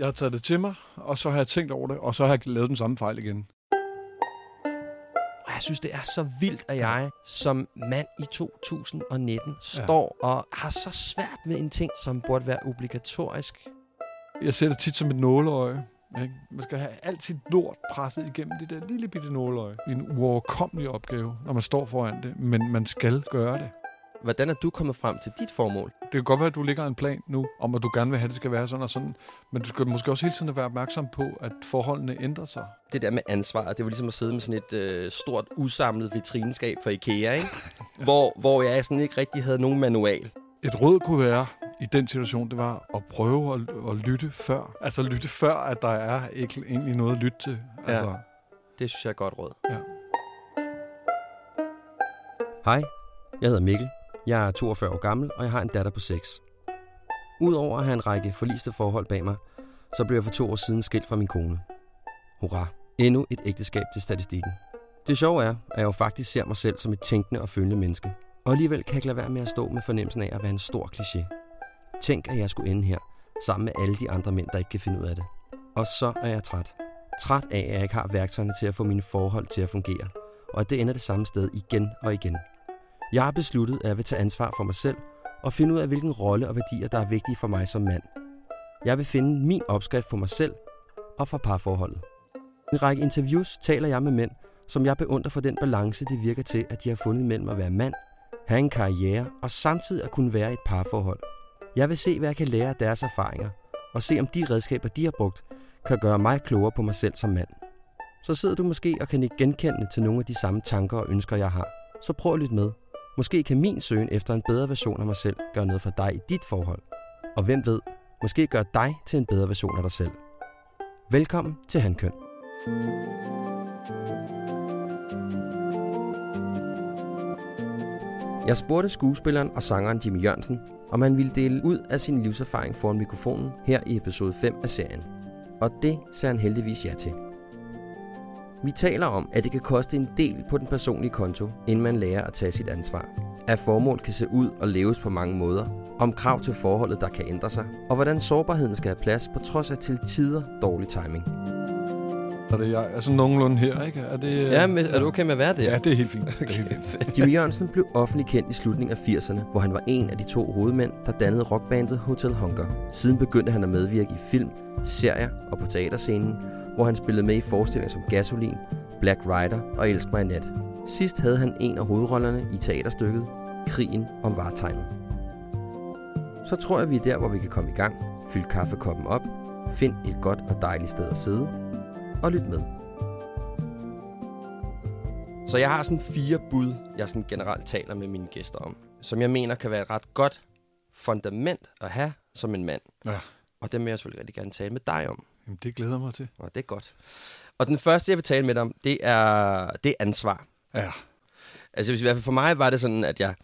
Jeg har taget det til mig, og så har jeg tænkt over det, og så har jeg lavet den samme fejl igen. Jeg synes, det er så vildt, at jeg som mand i 2019 står og har så svært ved en ting, som burde være obligatorisk. Jeg ser det tit som et nåleøje. Ikke? Man skal have alt sit lort presset igennem det der lille bitte nåleøje. En uoverkommelig opgave, når man står foran det, men man skal gøre det. Hvordan er du kommet frem til dit formål? Det kan godt være, at du ligger en plan nu, om at du gerne vil have, at det skal være sådan og sådan. Men du skal måske også hele tiden være opmærksom på, at forholdene ændrer sig. Det der med ansvar, det var ligesom at sidde med sådan et øh, stort, usamlet vitrineskab for IKEA, ikke? hvor, hvor jeg sådan ikke rigtig havde nogen manual. Et råd kunne være, i den situation, det var at prøve at, at lytte før. Altså lytte før, at der er ikke egentlig noget at lytte til. Altså, Ja. Det synes jeg er et godt råd. Ja. Hej, jeg hedder Mikkel. Jeg er 42 år gammel, og jeg har en datter på 6. Udover at have en række forliste forhold bag mig, så blev jeg for to år siden skilt fra min kone. Hurra, endnu et ægteskab til statistikken. Det sjove er, at jeg jo faktisk ser mig selv som et tænkende og følende menneske. Og alligevel kan jeg ikke lade være med at stå med fornemmelsen af at være en stor kliché. Tænk, at jeg skulle ende her, sammen med alle de andre mænd, der ikke kan finde ud af det. Og så er jeg træt. Træt af, at jeg ikke har værktøjerne til at få mine forhold til at fungere. Og at det ender det samme sted igen og igen. Jeg har besluttet, at jeg vil tage ansvar for mig selv og finde ud af, hvilken rolle og værdier, der er vigtige for mig som mand. Jeg vil finde min opskrift for mig selv og for parforholdet. I en række interviews taler jeg med mænd, som jeg beundrer for den balance, det virker til, at de har fundet mellem at være mand, have en karriere og samtidig at kunne være i et parforhold. Jeg vil se, hvad jeg kan lære af deres erfaringer, og se om de redskaber, de har brugt, kan gøre mig klogere på mig selv som mand. Så sidder du måske og kan ikke genkende til nogle af de samme tanker og ønsker, jeg har. Så prøv at lytte med. Måske kan min søgen efter en bedre version af mig selv gøre noget for dig i dit forhold. Og hvem ved, måske gør dig til en bedre version af dig selv. Velkommen til Handkøn. Jeg spurgte skuespilleren og sangeren Jimmy Jørgensen, om han ville dele ud af sin livserfaring foran mikrofonen her i episode 5 af serien. Og det sagde han heldigvis ja til. Vi taler om, at det kan koste en del på den personlige konto, inden man lærer at tage sit ansvar. At formål kan se ud og leves på mange måder. Om krav til forholdet, der kan ændre sig. Og hvordan sårbarheden skal have plads på trods af til tider dårlig timing. er det jeg er sådan nogenlunde her, ikke? Er, det, øh, Ja, men er du okay med at være det? Ja, det er helt fint. Det er helt fint. Jimmy Jørgensen blev offentlig kendt i slutningen af 80'erne, hvor han var en af de to hovedmænd, der dannede rockbandet Hotel Hunger. Siden begyndte han at medvirke i film, serier og på teaterscenen, hvor han spillede med i forestillinger som Gasolin, Black Rider og Elsk mig nat. Sidst havde han en af hovedrollerne i teaterstykket Krigen om varetegnet. Så tror jeg, vi er der, hvor vi kan komme i gang. Fyld kaffekoppen op, find et godt og dejligt sted at sidde, og lyt med. Så jeg har sådan fire bud, jeg sådan generelt taler med mine gæster om, som jeg mener kan være et ret godt fundament at have som en mand. Ja. Og dem vil jeg selvfølgelig rigtig gerne tale med dig om. Jamen, det glæder mig til. Og det er godt. Og den første, jeg vil tale med dig om, det er, det er ansvar. Ja. Altså i hvert fald for mig var det sådan, at jeg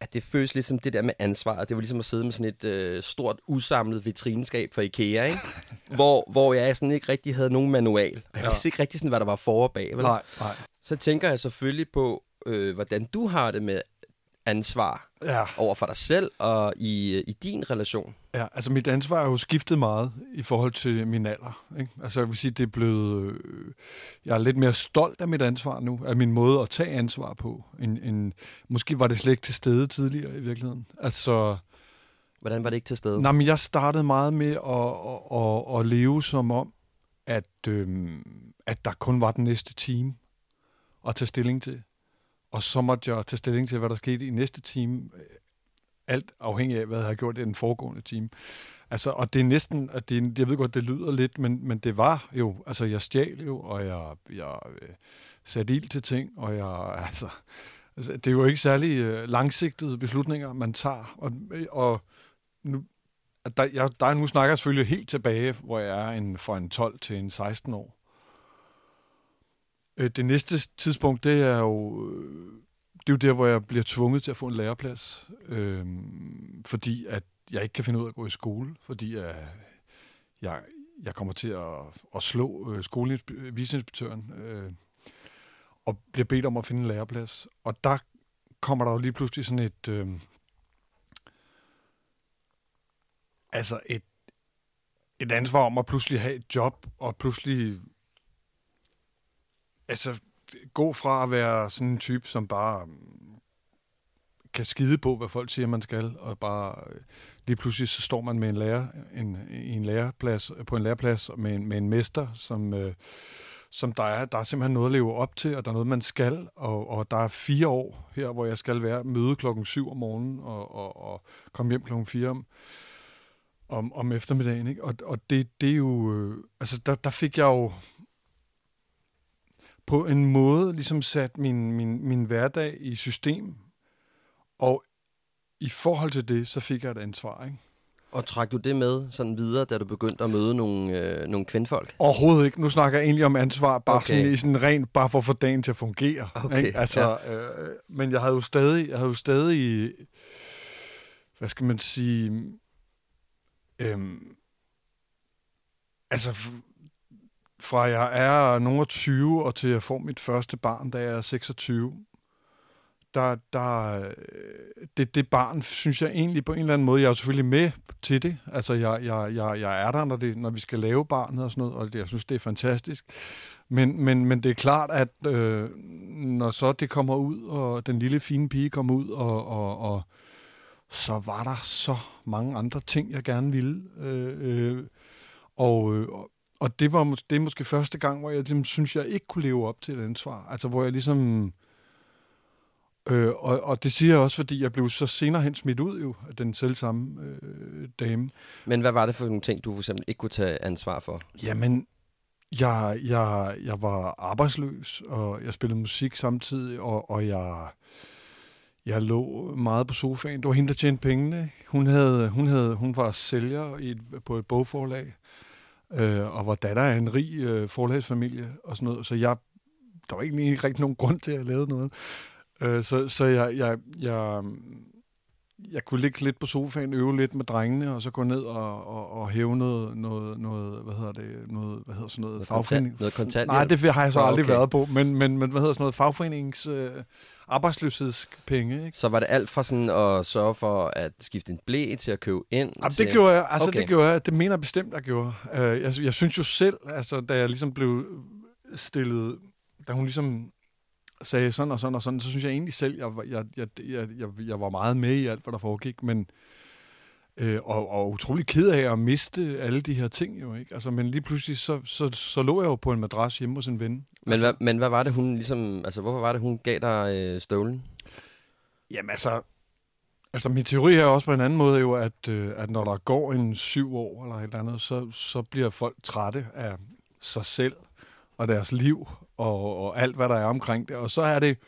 at det føles lidt som det der med ansvar. Det var ligesom at sidde med sådan et øh, stort, usamlet vitrineskab for IKEA, ikke? hvor, hvor jeg sådan ikke rigtig havde nogen manual. Og jeg Ja. vidste ikke rigtig, sådan, hvad der var for og bag. Vel? Nej, nej. Så tænker jeg selvfølgelig på, øh, hvordan du har det med ansvar Ja. over for dig selv og i, øh, i din relation. Ja, altså mit ansvar er jo skiftet meget i forhold til min alder. Ikke? Altså jeg vil sige, det er blevet... Øh, jeg er lidt mere stolt af mit ansvar nu, af min måde at tage ansvar på. End, end, måske var det slet ikke til stede tidligere i virkeligheden. Altså, Hvordan var det ikke til stede? nej, men jeg startede meget med at, at, at, at leve som om, at, øhm, at der kun var den næste time at tage stilling til. Og så måtte jeg tage stilling til, hvad der skete i næste time. Alt afhængig af, hvad jeg har gjort i den foregående time. Altså, og det er næsten, at det, jeg ved godt, det lyder lidt, men, men det var jo, altså jeg stjal jo, og jeg, jeg øh, satte ild til ting, og jeg, altså, altså det er jo ikke særlig øh, langsigtede beslutninger, man tager, og, og nu, at der, jeg, der nu snakker jeg selvfølgelig helt tilbage, hvor jeg er en, fra en 12 til en 16 år. Øh, det næste tidspunkt, det er jo, øh, det er jo der, hvor jeg bliver tvunget til at få en læreplads, øh, fordi at jeg ikke kan finde ud af at gå i skole, fordi at jeg, jeg kommer til at, at slå øh, skoleinspektøren øh, og bliver bedt om at finde en læreplads. Og der kommer der jo lige pludselig sådan et... Øh, altså et, et ansvar om at pludselig have et job, og pludselig altså gå fra at være sådan en type, som bare mm, kan skide på, hvad folk siger, man skal, og bare øh, lige pludselig så står man med en lærer, en, en læreplads, på en læreplads med en, med en mester, som, øh, som der er, der er simpelthen noget at leve op til, og der er noget, man skal, og, og der er fire år her, hvor jeg skal være møde klokken 7 om morgenen, og, og, og komme hjem klokken 4 om, om, om eftermiddagen, ikke? Og, og det, det er jo, øh, altså der, der fik jeg jo på en måde ligesom sat min, min, min hverdag i system, og i forhold til det, så fik jeg et ansvar, ikke? Og trak du det med sådan videre, da du begyndte at møde nogle, øh, nogle kvindfolk? Overhovedet ikke. Nu snakker jeg egentlig om ansvar, bare okay. sådan, i sådan rent, bare for at få dagen til at fungere. Okay, ikke? Altså, ja. øh, men jeg havde jo stadig, jeg havde jo stadig, hvad skal man sige, øhm, altså fra jeg er nogen 20 og til jeg får mit første barn, da jeg er 26, der, der, øh, det, det barn, synes jeg egentlig på en eller anden måde, jeg er selvfølgelig med til det. Altså, jeg, jeg, jeg, jeg er der, når, det, når vi skal lave barnet og sådan noget, og det, jeg synes, det er fantastisk. Men, men, men det er klart, at øh, når så det kommer ud, og den lille fine pige kommer ud, og, og, og så var der så mange andre ting, jeg gerne ville. Øh, øh, og, øh, og det var det er måske første gang, hvor jeg ligesom, synes, jeg ikke kunne leve op til et ansvar. Altså, hvor jeg ligesom... Øh, og, og det siger jeg også, fordi jeg blev så senere hen smidt ud jo, af den selv samme øh, dame. Men hvad var det for nogle ting, du for eksempel ikke kunne tage ansvar for? Jamen, jeg, jeg, jeg var arbejdsløs, og jeg spillede musik samtidig, og, og jeg, jeg lå meget på sofaen. Det var hende, der tjente pengene. Hun, havde, hun, havde, hun var sælger i et, på et bogforlag øh, og hvor datter er en rig øh, forlagsfamilie og sådan noget. Så jeg, der var egentlig ikke rigtig nogen grund til at lave noget. Øh, så så jeg, jeg, jeg, jeg kunne ligge lidt på sofaen, øve lidt med drengene, og så gå ned og, og, og hæve noget, noget, noget, hvad hedder det, noget, hvad hedder sådan noget, noget fagforening. Kontant, noget kontant Nej, det har jeg så aldrig okay. været på, men, men, men hvad hedder sådan noget, fagforenings øh, arbejdsløshedspenge, ikke? Så var det alt fra sådan at sørge for at skifte en blæ til at købe ind? Jamen, til... det gjorde jeg, altså okay. det gjorde jeg, det mener jeg bestemt, jeg gjorde. Uh, jeg, jeg synes jo selv, altså da jeg ligesom blev stillet, da hun ligesom sagde sådan og sådan og sådan, så synes jeg egentlig selv, jeg, jeg, jeg, jeg, jeg, jeg var meget med i alt, hvad der foregik, men øh, og, og utrolig ked af at miste alle de her ting jo, ikke? Altså, men lige pludselig, så, så, så lå jeg jo på en madras hjemme hos en ven. Men, altså, hvad, men hvad var det, hun ligesom, altså hvorfor var det, hun gav dig øh, støvlen? Jamen altså, altså min teori er også på en anden måde jo, at, øh, at når der går en syv år eller et eller andet, så, så bliver folk trætte af sig selv og deres liv og, og alt, hvad der er omkring det. Og så er det,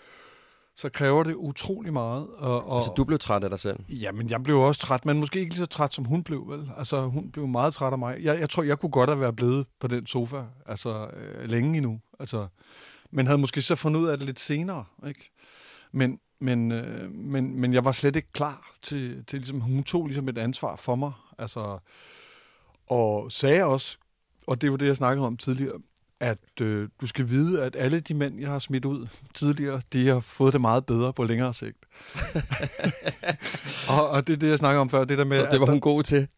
så kræver det utrolig meget. Og, og, altså, du blev træt af dig selv? Jamen, jeg blev også træt, men måske ikke lige så træt, som hun blev, vel? Altså, hun blev meget træt af mig. Jeg, jeg tror, jeg kunne godt have været blevet på den sofa, altså, øh, længe endnu. Altså, men havde måske så fundet ud af det lidt senere, ikke? Men, men, øh, men, men jeg var slet ikke klar til, til ligesom, hun tog ligesom et ansvar for mig, altså, og sagde også, og det var det, jeg snakkede om tidligere, at øh, du skal vide, at alle de mænd, jeg har smidt ud tidligere, de har fået det meget bedre på længere sigt. og, og det er det, jeg snakker om før. Det der med, så det var hun god til?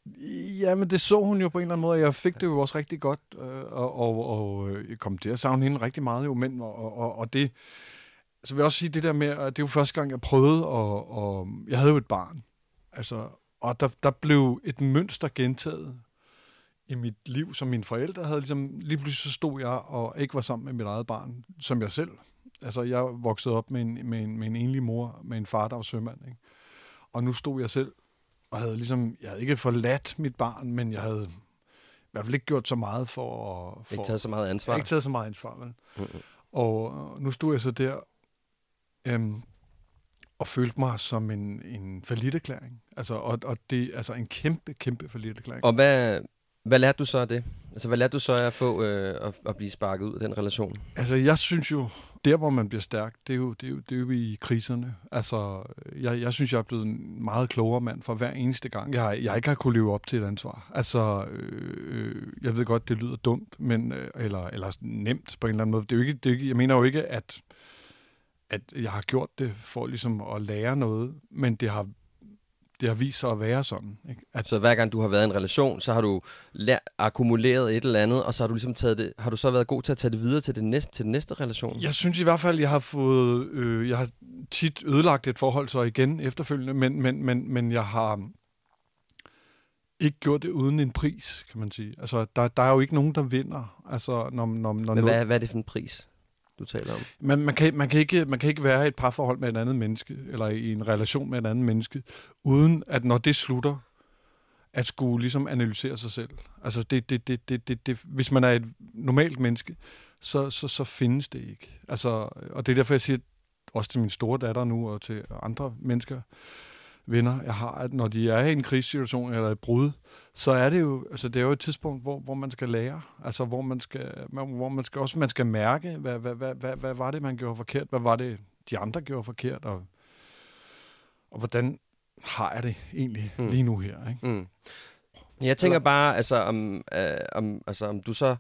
Ja, men det så hun jo på en eller anden måde, jeg fik det jo også rigtig godt, øh, og, og, og øh, jeg kom til at savne hende rigtig meget jo, mænd, og, og, og det, så vil jeg også sige det der med, at det var første gang, jeg prøvede, og, og jeg havde jo et barn, altså, og der, der blev et mønster gentaget, i mit liv, som mine forældre havde. Ligesom, lige pludselig så stod jeg og ikke var sammen med mit eget barn, som jeg selv. Altså, jeg voksede op med en, med en, med en enlig mor, med en far, der var sømand. Ikke? Og nu stod jeg selv og havde ligesom, jeg havde ikke forladt mit barn, men jeg havde i hvert fald ikke gjort så meget for at... For, ikke taget så meget ansvar. Ikke taget så meget ansvar, vel? Mm-hmm. Og nu stod jeg så der, øhm, og følte mig som en, en forlitterklæring. Altså, og, og det altså en kæmpe, kæmpe forlitterklæring. Og hvad, hvad lærte du så af det? Altså, hvad lærte du så af at få øh, at, at blive sparket ud af den relation? Altså, jeg synes jo, der hvor man bliver stærk, det er jo, det er jo, det er jo i kriserne. Altså, jeg, jeg synes, jeg er blevet en meget klogere mand for hver eneste gang, jeg, jeg ikke har kunne leve op til et ansvar. Altså, øh, øh, jeg ved godt, det lyder dumt, men, øh, eller, eller nemt på en eller anden måde. Det er jo ikke, det er ikke, jeg mener jo ikke, at, at jeg har gjort det for ligesom at lære noget, men det har det har vist sig at være sådan. Ikke? At, Så hver gang du har været i en relation, så har du lær, akkumuleret et eller andet, og så har du ligesom taget det, har du så været god til at tage det videre til, det næste, til den næste relation? jeg synes i hvert fald, jeg har fået, øh, jeg har tit ødelagt et forhold så igen efterfølgende, men, men, men, men jeg har ikke gjort det uden en pris, kan man sige. Altså, der, der er jo ikke nogen, der vinder. Altså, når, når, når Men noget, hvad, hvad er det for en pris, du taler om? man, man, kan, man, kan ikke, man kan ikke være i et parforhold med et andet menneske, eller i en relation med et andet menneske, uden at når det slutter, at skulle ligesom analysere sig selv. Altså det, det, det, det, det, det, hvis man er et normalt menneske, så, så, så findes det ikke. Altså, og det er derfor, jeg siger, også til min store datter nu, og til andre mennesker, venner, jeg har, at når de er i en krisesituation eller et brud, så er det jo, altså det er jo et tidspunkt, hvor, hvor man skal lære, altså hvor man skal, hvor man skal også man skal mærke, hvad, hvad, hvad, hvad, hvad var det, man gjorde forkert, hvad var det, de andre gjorde forkert, og, og hvordan har jeg det egentlig Mm. lige nu her, ikke? Mm. Jeg tænker bare, altså om, øh, om, altså, om du så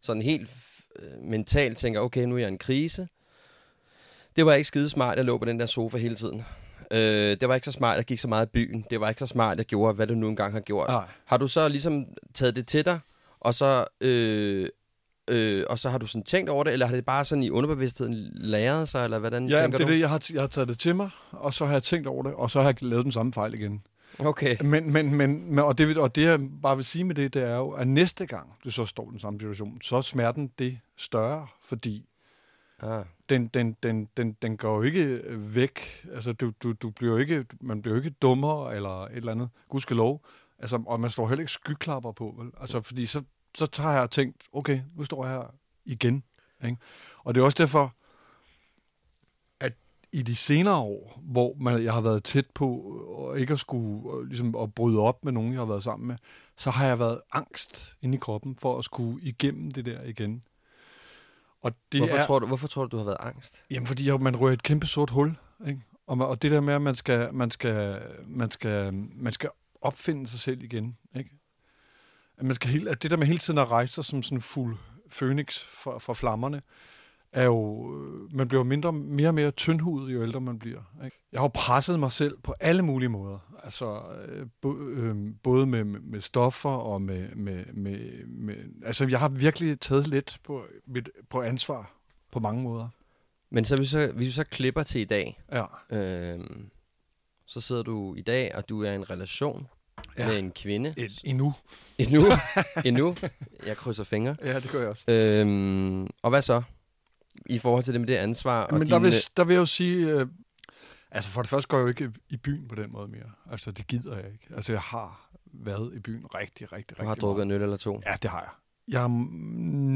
sådan helt øh, mentalt tænker, okay, nu er jeg i en krise. Det var ikke skide smart, jeg lå på den der sofa hele tiden. Øh, det var ikke så smart, at jeg gik så meget i byen. Det var ikke så smart, at jeg gjorde, hvad du nu engang har gjort. Nej. Har du så ligesom taget det til dig, og så, øh, øh, og så har du sådan tænkt over det, eller har det bare sådan i underbevidstheden læret sig, eller hvordan Ja, tænker det er du? det, jeg har, jeg har taget det til mig, og så har jeg tænkt over det, og så har jeg lavet den samme fejl igen. Okay. Men, men, men, men og, det, og det, jeg bare vil sige med det, det er jo, at næste gang du så står i den samme situation, så er smerten det større, fordi Ah. den, den, den, den, den går jo ikke øh, væk. Altså, du, du, du bliver ikke, man bliver jo ikke dummere eller et eller andet. Lov. Altså, og man står heller ikke skyklapper på, vel? Altså, fordi så, så tager jeg og tænkt, okay, nu står jeg her igen. Ikke? Og det er også derfor, at i de senere år, hvor man, jeg har været tæt på og ikke at skulle øh, ligesom, at bryde op med nogen, jeg har været sammen med, så har jeg været angst inde i kroppen for at skulle igennem det der igen. Og det Hvorfor, er, tror du, hvorfor tror du, du har været angst? Jamen, fordi man rører et kæmpe sort hul, ikke? Og, man, og det der med, at man skal, man skal, man skal, man skal opfinde sig selv igen, ikke? At man skal hele, at det der med hele tiden at rejse sig som sådan en fuld fønix fra, fra flammerne, er jo, øh, man bliver mindre, mere og mere tyndhudet, jo ældre man bliver. Ikke? Jeg har presset mig selv på alle mulige måder. Altså, øh, bo, øh, både med, med stoffer og med, med, med, med... Altså, jeg har virkelig taget lidt på, mit, på ansvar på mange måder. Men så hvis, så, hvis vi så klipper til i dag, Ja. øh, så sidder du i dag, og du er i en relation. Ja. med en kvinde. Et, endnu. Endnu. Endnu. Jeg krydser fingre. Ja, det gør jeg også. Øhm, og hvad så? I forhold til det med det ansvar og Men dine... der vil, der vil jeg jo sige, øh, altså for det første går jeg jo ikke i byen på den måde mere. Altså det gider jeg ikke. Altså jeg har været i byen rigtig, rigtig, Du har rigtig drukket meget. en øl eller to. Ja, det har jeg. Jeg er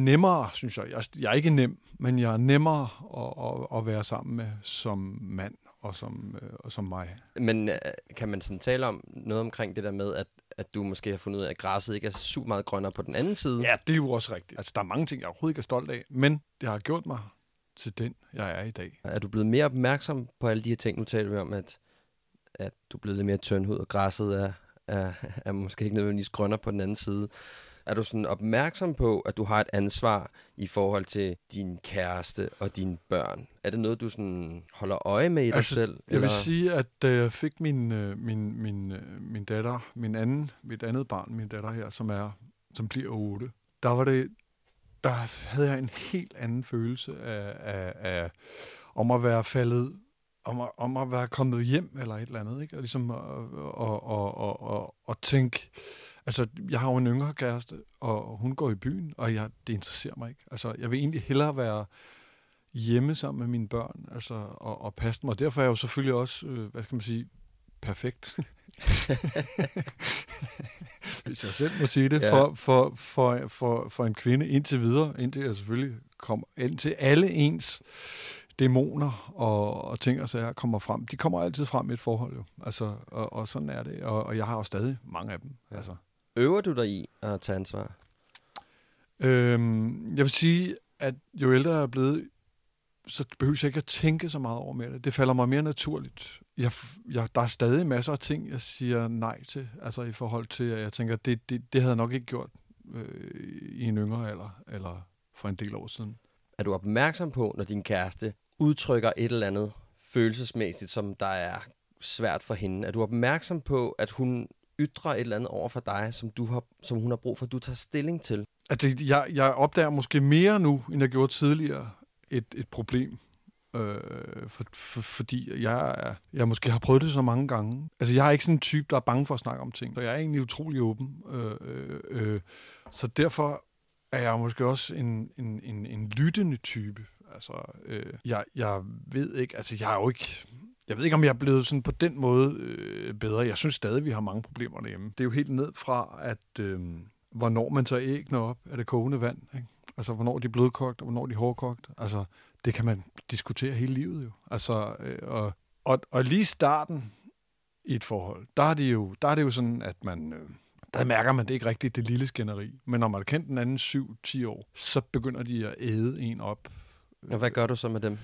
nemmere, synes jeg. jeg. Jeg er ikke nem, men jeg er nemmere at, at, at være sammen med som mand og som, øh, og som mig. Men øh, kan man sådan tale om noget omkring det der med, at, at du måske har fundet ud af, at græsset ikke er super meget grønnere på den anden side? Ja, det er jo også rigtigt. Altså der er mange ting, jeg overhovedet ikke er stolt af, men det har gjort mig til den, jeg er i dag. Er du blevet mere opmærksom på alle de her ting? Nu taler vi om, at, at du er blevet lidt mere tyndhud, og græsset er, er, er måske ikke nødvendigvis grønnere på den anden side. Er du sådan opmærksom på, at du har et ansvar i forhold til din kæreste og dine børn? Er det noget, du sådan holder øje med i dig Altså, selv? Jeg vil sige, at da jeg fik min, øh, min, min, øh, min datter, min anden, mit andet barn, min datter her, som er, som bliver 8, der var det, der havde jeg en helt anden følelse af, af, af om at være faldet, om at, om at være kommet hjem eller et eller andet, ikke? Og ligesom at, og, og, og, og, og tænke, altså jeg har jo en yngre kæreste, og hun går i byen, og jeg, det interesserer mig ikke. Altså jeg vil egentlig hellere være hjemme sammen med mine børn, altså, og, og passe dem. Og derfor er jeg jo selvfølgelig også, øh, hvad skal man sige, perfekt. Hvis jeg selv må sige det, Ja. for, for, for, for, for en kvinde indtil videre, indtil jeg selvfølgelig kommer, indtil alle ens dæmoner og, og ting og sager kommer frem. De kommer altid frem i et forhold jo. Altså, og, og sådan er det. Og, og jeg har jo stadig mange af dem. Ja. Altså. Øver du dig i at tage ansvar? Øhm, jeg vil sige, at jo ældre jeg er blevet, så behøver jeg ikke at tænke så meget over med det. Det falder mig mere naturligt. Jeg, jeg, der er stadig masser af ting, jeg siger nej til. Altså i forhold til, at jeg tænker, det, det, det havde jeg nok ikke gjort øh, i en yngre alder, eller for en del år siden. Er du opmærksom på, når din kæreste udtrykker et eller andet følelsesmæssigt, som der er svært for hende? Er du opmærksom på, at hun ytrer et eller andet over for dig, som, du har, som hun har brug for, at du tager stilling til? Altså, jeg, jeg opdager måske mere nu, end jeg gjorde tidligere, et, et problem. Øh, for, for, fordi jeg, jeg måske har prøvet det så mange gange. Altså, jeg er ikke sådan en type, der er bange for at snakke om ting. Så jeg er egentlig utrolig åben. Øh, øh, øh, så derfor er jeg måske også en, en, en, en lyttende type. Altså, øh, jeg, jeg ved ikke, altså jeg er jo ikke, jeg ved ikke, om jeg er blevet sådan på den måde øh, bedre. Jeg synes stadig, vi har mange problemer derhjemme. Det er jo helt ned fra, at øh, hvornår man tager æggene op af det kogende vand. Ikke? Altså, hvornår de er blødkogt, og hvornår de er hårdkogt. Altså, det kan man diskutere hele livet jo. Altså, øh, og, og, og lige starten i et forhold, der er det jo, der er det jo sådan, at man... Øh, der mærker man det ikke rigtigt, det lille skænderi. Men når man har kendt den anden 7-10 år, så begynder de at æde en op. Og hvad gør du så med dem?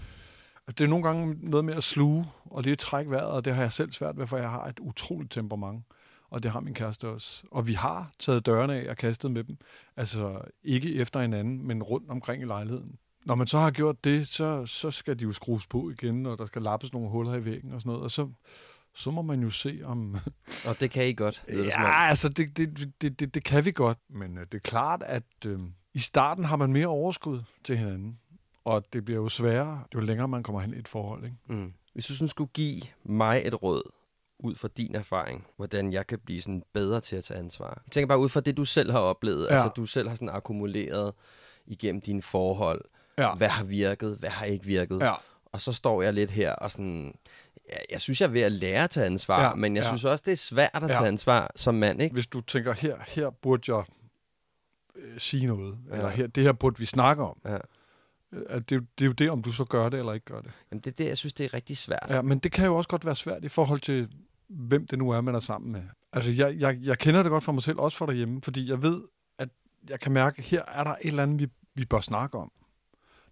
Det er nogle gange noget med at sluge, og det er træk vejret, og det har jeg selv svært ved, for jeg har et utroligt temperament. Og det har min kæreste også. Og vi har taget dørene af og kastet med dem. Altså ikke efter hinanden, men rundt omkring i lejligheden. Når man så har gjort det, så, så skal de jo skrues på igen, og der skal lappes nogle huller i væggen og sådan noget. Og så, så må man jo se om... Og det kan I godt? Ja, det, altså det, det, det, det, det kan vi godt. Men øh, det er klart, at øh, i starten har man mere overskud til hinanden. Og det bliver jo sværere, jo længere man kommer hen i et forhold. Ikke? Mm. Hvis du sådan skulle give mig et råd, ud fra din erfaring, hvordan jeg kan blive sådan bedre til at tage ansvar. Jeg tænker bare ud fra det, du selv har oplevet. Ja. Altså, du selv har sådan akkumuleret igennem dine forhold. Ja. Hvad har virket? Hvad har ikke virket? Ja. Og så står jeg lidt her og sådan... Jeg, jeg synes, jeg er ved at lære at tage ansvar, ja. men jeg ja. synes også, det er svært at ja. tage ansvar som mand, ikke? Hvis du tænker, her, her burde jeg øh, sige noget, ja. eller her, det her burde vi snakke om. Ja at det, det er jo det, om du så gør det eller ikke gør det. Jamen det er det, jeg synes, det er rigtig svært. Ja, men det kan jo også godt være svært i forhold til, hvem det nu er, man er sammen med. Altså, jeg, jeg, jeg kender det godt for mig selv, også for derhjemme, fordi jeg ved, at jeg kan mærke, at her er der et eller andet, vi, vi bør snakke om.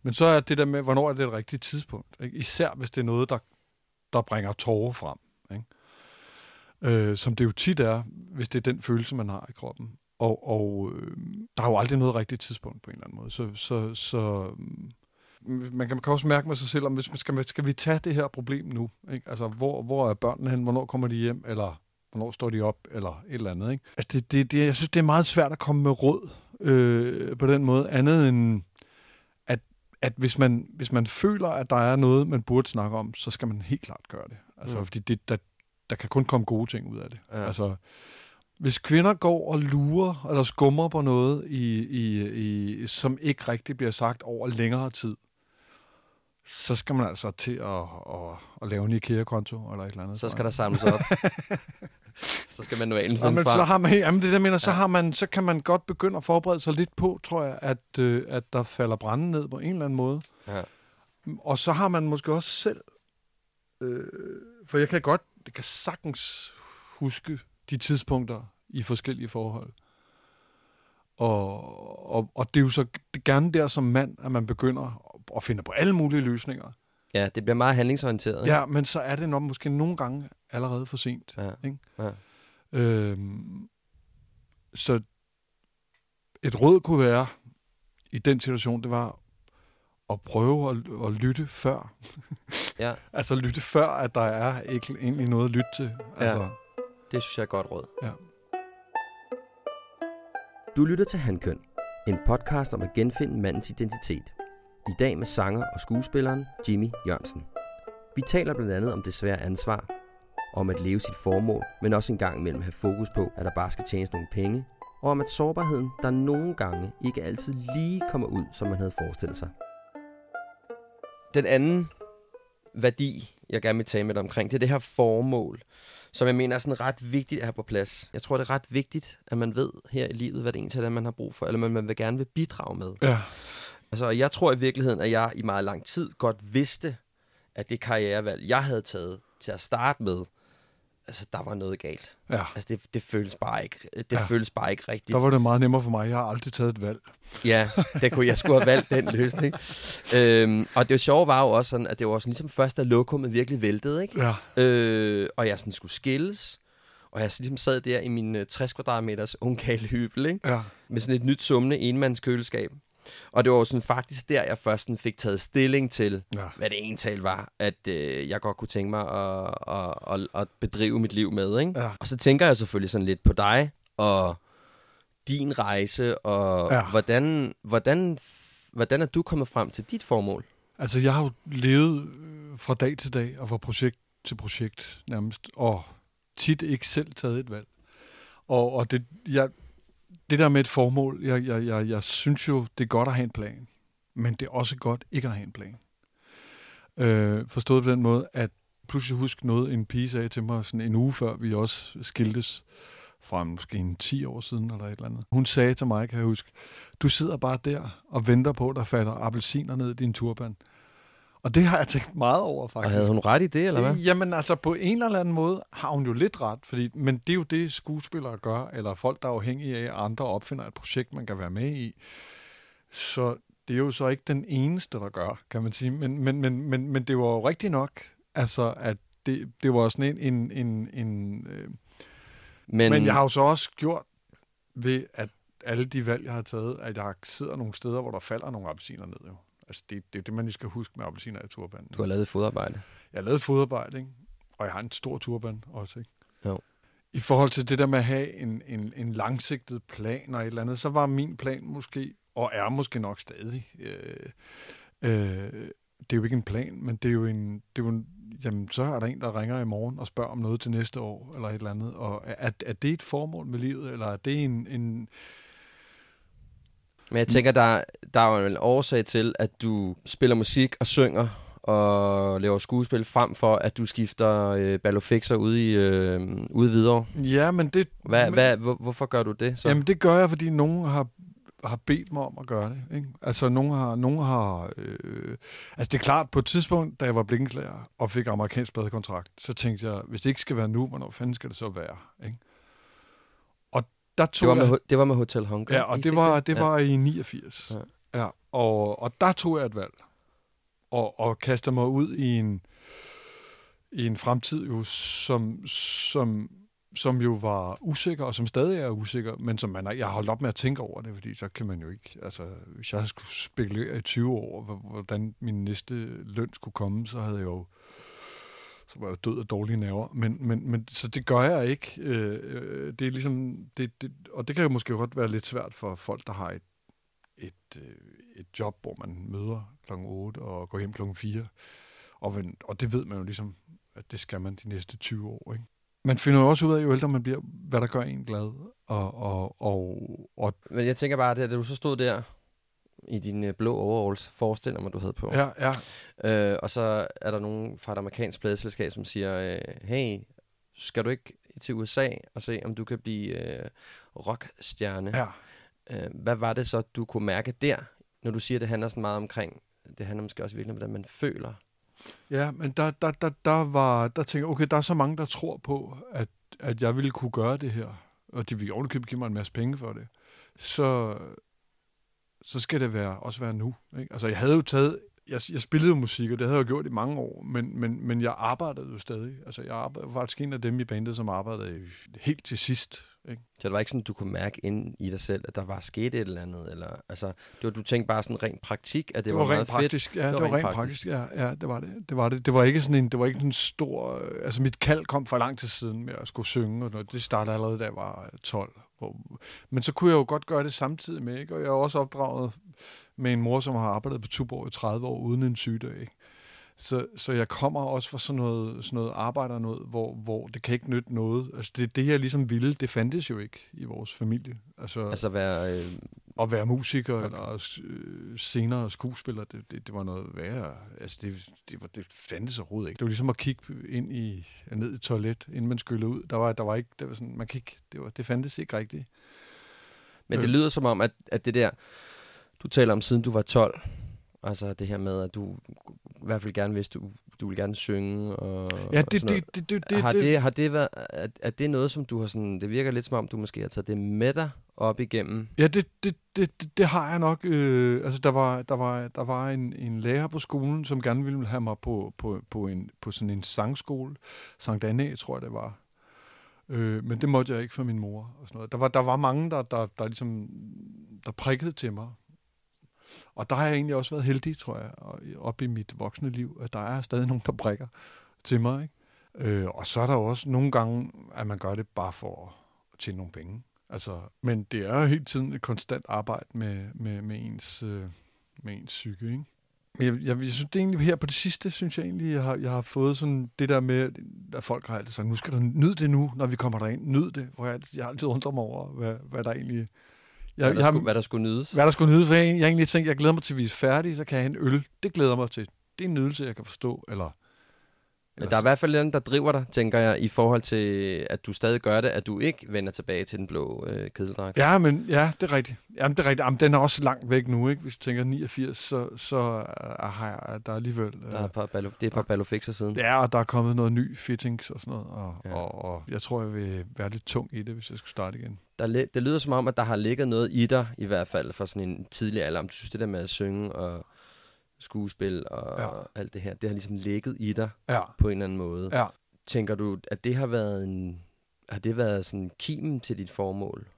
Men så er det der med, hvornår er det et rigtigt tidspunkt. Ikke? Især hvis det er noget, der, der bringer tårer frem. Ikke? Øh, som det jo tit er, hvis det er den følelse, man har i kroppen. Og, og øh, der er jo aldrig noget rigtigt tidspunkt på en eller anden måde. Så, så, så man kan, man kan også mærke med sig selv, om hvis man skal, skal vi tage det her problem nu? Ikke? Altså, hvor, hvor er børnene hen? Hvornår kommer de hjem? Eller hvornår står de op? Eller et eller andet. Ikke? Altså, det, det, det, jeg synes, det er meget svært at komme med råd øh, på den måde, andet end at, at hvis, man, hvis man føler, at der er noget, man burde snakke om, så skal man helt klart gøre det. Altså, mm. fordi det, der, der kan kun komme gode ting ud af det. Ja. Altså, hvis kvinder går og lurer eller skummer på noget, i, i, i, som ikke rigtig bliver sagt over længere tid, så skal man altså til at, at, at lave en IKEA-konto eller et eller andet. Så skal der samles op. så skal manualen ja, men så har man, jamen det der mener, så, har man, så kan man godt begynde at forberede sig lidt på, tror jeg, at, øh, at der falder branden ned på en eller anden måde. Ja. Og så har man måske også selv, øh, for jeg kan godt, det kan sagtens huske de tidspunkter i forskellige forhold. Og, og, og det er jo så gerne der som mand, at man begynder at finde på alle mulige løsninger. Ja, det bliver meget handlingsorienteret. Ja, men så er det nok måske nogle gange allerede for sent. Ja. Ikke? Ja. Øhm, så et råd kunne være, i den situation, det var at prøve at, at lytte før. ja. altså lytte før, at der er ikke egentlig noget at lytte til. Altså, ja. Det synes jeg er godt råd. Ja. Du lytter til Handkøn, en podcast om at genfinde mandens identitet. I dag med sanger og skuespilleren Jimmy Jørgensen. Vi taler blandt andet om det svære ansvar, om at leve sit formål, men også en gang imellem have fokus på, at der bare skal tjenes nogle penge, og om at sårbarheden, der nogle gange ikke altid lige kommer ud, som man havde forestillet sig. Den anden værdi, jeg gerne vil tale med dig omkring, det er det her formål som jeg mener er sådan ret vigtigt at have på plads. Jeg tror, det er ret vigtigt, at man ved her i livet, hvad det egentlig er, man har brug for, eller hvad man vil gerne vil bidrage med. Ja. Altså, jeg tror i virkeligheden, at jeg i meget lang tid godt vidste, at det karrierevalg, jeg havde taget til at starte med, altså, der var noget galt. Ja. Altså, det, det føles bare ikke, det Ja. føles bare ikke rigtigt. Der var det meget nemmere for mig. Jeg har aldrig taget et valg. Ja, det kunne, jeg skulle have valgt den løsning. Øhm, og det sjove var jo også sådan, at det var sådan ligesom først, da lokummet virkelig væltede, ikke? Ja. Øh, og jeg sådan skulle skilles, og jeg ligesom sad der i min øh, 60 kvadratmeters ungkalhybel, ikke? Ja. med sådan et nyt summende enmandskøleskab. Og det var jo sådan faktisk der, jeg først sådan fik taget stilling til, Ja. hvad det egentlig var, at øh, jeg godt kunne tænke mig at, at, at, at bedrive mit liv med. Ikke? Ja. Og så tænker jeg selvfølgelig sådan lidt på dig, og din rejse, og Ja. hvordan, hvordan, hvordan er du kommet frem til dit formål? Altså, jeg har jo levet øh, fra dag til dag, og fra projekt til projekt nærmest, og tit ikke selv taget et valg. Og, og det, jeg, det der med et formål, jeg, jeg, jeg, jeg synes jo, det er godt at have en plan, men det er også godt ikke at have en plan. Øh, forstået på den måde, at pludselig husk noget, en pige sagde til mig sådan en uge før, vi også skiltes fra måske en 10 år siden eller et eller andet. Hun sagde til mig, kan jeg huske, du sidder bare der og venter på, at der falder appelsiner ned i din turban. Og det har jeg tænkt meget over, Og faktisk. havde hun ret i det, eller hvad? Jamen altså, på en eller anden måde har hun jo lidt ret, fordi, men det er jo det, skuespillere gør, eller folk, der er afhængige af, at andre opfinder et projekt, man kan være med i. Så det er jo så ikke den eneste, der gør, kan man sige. Men, men, men, men, men det var jo rigtigt nok, altså, at det, det var sådan en... en, en, en øh, men, men jeg har jo så også gjort ved, at alle de valg, jeg har taget, at jeg sidder nogle steder, hvor der falder nogle appelsiner ned. Jo. Altså, det, det er det, man lige skal huske med appelsiner i turbanen. Du har lavet et fodarbejde. Jeg har lavet fodarbejde, ikke? og jeg har en stor turban også. Ikke? Jo. I forhold til det der med at have en, en, en langsigtet plan og et eller andet, så var min plan måske, og er måske nok stadig, øh, øh, det er jo ikke en plan, men det er jo en, det er jo en jamen, så er der en, der ringer i morgen og spørger om noget til næste år, eller et eller andet. Og er, er det et formål med livet, eller er det en... en Men jeg tænker, der, der er jo en årsag til, at du spiller musik og synger og laver skuespil, frem for at du skifter øh, ballofixer ude i øh, ude videre. ja, men det... Hvad, men, hvad, hvor, hvorfor gør du det så? Jamen, det gør jeg, fordi nogen har har bedt mig om at gøre det. Ikke? Altså, nogen har... Nogen har øh, altså, det er klart, på et tidspunkt, da jeg var blikkenslager og fik amerikansk pladekontrakt, så tænkte jeg, hvis det ikke skal være nu, hvornår fanden skal det så være? Ikke? Der tog det, var med, jeg... det var med Hotel Hong Kong. Ja, og I det var, det var i 89. Ja. Ja. ja og, og der tog jeg et valg. Og, og kastede mig ud i en, i en fremtid, jo, som, som, som jo var usikker, og som stadig er usikker, men som man, jeg har holdt op med at tænke over det, fordi så kan man jo ikke, altså hvis jeg skulle spekulere i 20 år, hvor- hvordan min næste løn skulle komme, så havde jeg jo så var jeg jo død af dårlige nerver. Men, men, men, så det gør jeg ikke. Øh, øh det er ligesom, det, det, og det kan jo måske godt være lidt svært for folk, der har et, et, øh, et job, hvor man møder klokken 8 og går hjem klokken 4. Og, og det ved man jo ligesom, at det skal man de næste 20 år. Ikke? Man finder jo også ud af, jo ældre man bliver, hvad der gør en glad. Og, og, og, og Men jeg tænker bare, at da du så stod der i dine blå overalls, forestiller mig, du havde på. ja, ja, Øh, og så er der nogen fra et amerikansk pladeselskab, som siger, øh, hey, skal du ikke til USA og se, om du kan blive øh, rockstjerne? ja. Øh, hvad var det så, du kunne mærke der, når du siger, at det handler sådan meget omkring, det handler måske også virkelig om, hvordan man føler? Ja, men der, der, der, der var, der tænker okay, der er så mange, der tror på, at, at jeg ville kunne gøre det her, og de vil ovenikøbet give mig en masse penge for det, så, så skal det være, også være nu. Ikke? Altså, jeg havde jo taget, jeg, jeg spillede jo musik, og det havde jeg gjort i mange år, men, men, men jeg arbejdede jo stadig. Altså, jeg arbejdede, var faktisk en af dem i bandet, som arbejdede helt til sidst. Ikke? Så det var ikke sådan, du kunne mærke ind i dig selv, at der var sket et eller andet? Eller, altså, det var, du tænkte bare sådan rent praktik, at det, Det, var, var, meget rent praktisk, fedt? ja, det var, rent praktisk, ja, ja, det var det. Det var det. Det var ikke sådan en, det var ikke en stor, øh, altså mit kald kom for lang tid siden med at skulle synge, og noget. det startede allerede, da jeg var øh, 12. Hvor, men så kunne jeg jo godt gøre det samtidig med, ikke? og jeg er også opdraget med en mor, som har arbejdet på Tuborg i 30 år uden en sygdag. Ikke? Så, så jeg kommer også fra sådan noget, sådan noget arbejder noget, hvor, hvor det kan ikke nytte noget. Altså det, det, jeg ligesom ville, det fandtes jo ikke i vores familie. Altså, Altså være... Øh, at være musiker okay. eller øh, senere skuespiller, det, det, det var noget værre. Altså, det, det, var, det fandtes overhovedet ikke. Det var ligesom at kigge ind i, ned i et toilet, inden man skyllede ud. Der var, der var ikke, der var sådan, man kan ikke, det, var, det fandtes ikke rigtigt. men det Øh. lyder som om, at, at det der... Du taler om siden du var 12. Altså det her med, at du i hvert fald gerne vidste, du, du vil gerne synge. Og, Ja, og det, noget. det, det, det, det, har det, det, har det været, er, er det noget, som du har sådan, det virker lidt som om, du måske har taget det med dig op igennem? Ja, det, det, det, det, det har jeg nok. Øh, altså, der var, der var, der var en, en lærer på skolen, som gerne ville have mig på, på, på, en, på sådan en sangskole. Sankt Anne, tror jeg, det var. Øh, men det måtte jeg ikke for min mor. Og sådan noget. Der, var, der var mange, der, der, der, ligesom, der prikkede til mig. Og der har jeg egentlig også været heldig, tror jeg, og- op i mit voksne liv, at der er stadig nogen, der brækker til mig. Ikke? Øh, og så er der jo også nogle gange, at man gør det bare for at tjene nogle penge. Altså, men det er jo hele tiden et konstant arbejde med, med, med, ens, øh, med ens psyke, ikke? Jeg, jeg, jeg synes det egentlig her på det sidste, synes jeg egentlig, jeg har, jeg har fået sådan det der med, at folk har altid sagt, nu skal du nyde det nu, når vi kommer derind. Nyd det. Hvor jeg, jeg har altid undret mig over, hvad, hvad der egentlig... Jeg, Hvad, der jeg, skulle, hvad der skulle nydes? hvad der skulle nyde, for jeg, jeg har egentlig tænkt, jeg glæder mig til, at vi er færdige, så kan jeg have en øl. Det glæder mig til. Det er en nydelse, jeg kan forstå. Eller, Men der er i hvert fald den, der driver dig, tænker jeg, i forhold til, at du stadig gør det, at du ikke vender tilbage til den blå øh, kedeldragt. Ja, men ja, det er rigtigt. Jamen, det er rigtigt. Jamen, den er også langt væk nu, ikke? Hvis du tænker 89, så, så uh, har jeg der er alligevel... Uh, Der er et par, ballo, det er et par ballofixer siden. Ja, og der er kommet noget ny fittings og sådan noget, og, Ja. og, og jeg tror, jeg vil være lidt tung i det, hvis jeg skulle starte igen. Der, det lyder som om, at der har ligget noget i dig, i hvert fald fra sådan en tidlig alder. Om du synes, det der med at synge og skuespil og Ja. alt det her, det har ligesom ligget i dig Ja, på en eller anden måde. ja. Tænker du, at det har været en... Har det været sådan kimen til dit formål?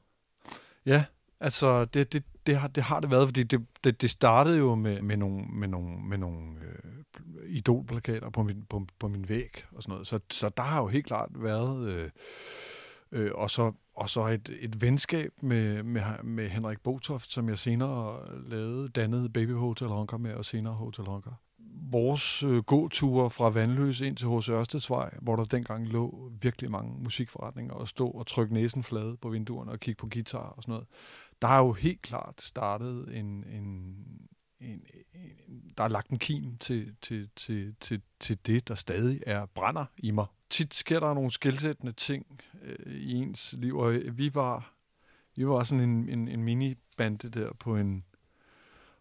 Ja, altså det, det, det, har, det har det været, fordi det, det, det startede jo med, med nogle, med nogle, med nogle øh, idolplakater på min, på, på min væg og sådan noget. Så, så der har jo helt klart været... Øh, øh, og så, og så et, et venskab med, med, med Henrik Botoft, som jeg senere lavede, dannede Baby Hotel Honker med, og senere Hotel Honker. Vores øh, gåture fra Vandløs ind til H.C. Ørstedsvej, hvor der dengang lå virkelig mange musikforretninger, og stå og trykke næsen flade på vinduerne og kigge på guitar og sådan noget. Der har jo helt klart startet en, en, en, en der er lagt en kim til, til, til, til, til det, der stadig er brænder i mig. Tit sker der nogle skilsættende ting øh, i ens liv, og vi var, vi var sådan en, en, en mini-bande der på en,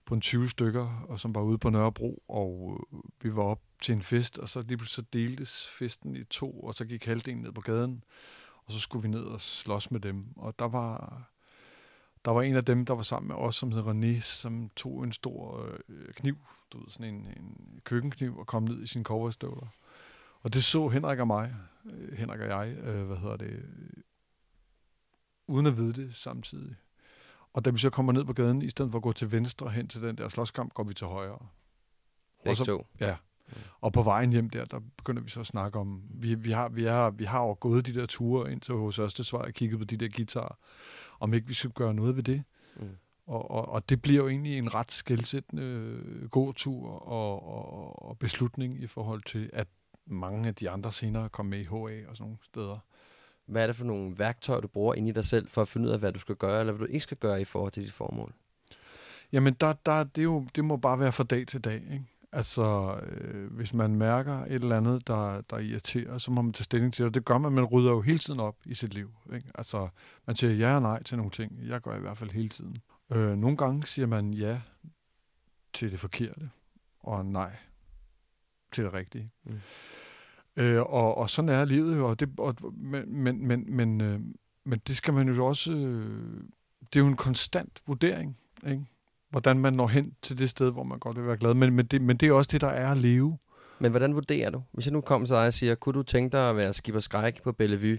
på en 20 stykker, og som var ude på Nørrebro, og øh, vi var op til en fest, og så lige pludselig så deltes festen i to, og så gik halvdelen ned på gaden, og så skulle vi ned og slås med dem. Og der var, der var en af dem, der var sammen med os, som hed René, som tog en stor øh, kniv, du ved, sådan en, en køkkenkniv, og kom ned i sine cowboystøvler. Og det så Henrik og mig, øh, Henrik og jeg, øh, hvad hedder det, uden at vide det samtidig. Og da vi så kommer ned på gaden, i stedet for at gå til venstre hen til den der slåskamp, går vi til højre. Begge så- to. Ja. Og på vejen hjem der, der begynder vi så at snakke om, vi, vi, har, vi, er, vi har jo gået de der ture ind til hos Ørstedsvej og kigget på de der guitarer, om ikke vi skulle gøre noget ved det. Mm. Og, og, og det bliver jo egentlig en ret skældsættende øh, gåtur og, og, og beslutning i forhold til, at mange af de andre senere kom med i HA og sådan nogle steder. Hvad er det for nogle værktøjer, du bruger inde i dig selv, for at finde ud af, hvad du skal gøre, eller hvad du ikke skal gøre i forhold til dit formål? Jamen, der, der, det, er jo, det må bare være fra dag til dag. Ikke? Altså, øh, hvis man mærker et eller andet, der, der irriterer, så må man tage stilling til det. Og det gør man, man rydder jo hele tiden op i sit liv. Ikke? Altså, man siger ja og nej til nogle ting. Jeg gør i hvert fald hele tiden. Øh, nogle gange siger man ja til det forkerte, og nej til det rigtige. Mm. Øh, og, og sådan er livet jo. Og det, og, men, men, men, men, øh, men det skal man jo også... Øh, det er jo en konstant vurdering, ikke? hvordan man når hen til det sted, hvor man godt vil være glad. Men, men, det, men det er også det, der er at leve. Men hvordan vurderer du? Hvis jeg nu kommer til dig og siger, kunne du tænke dig at være skipper skræk på Bellevue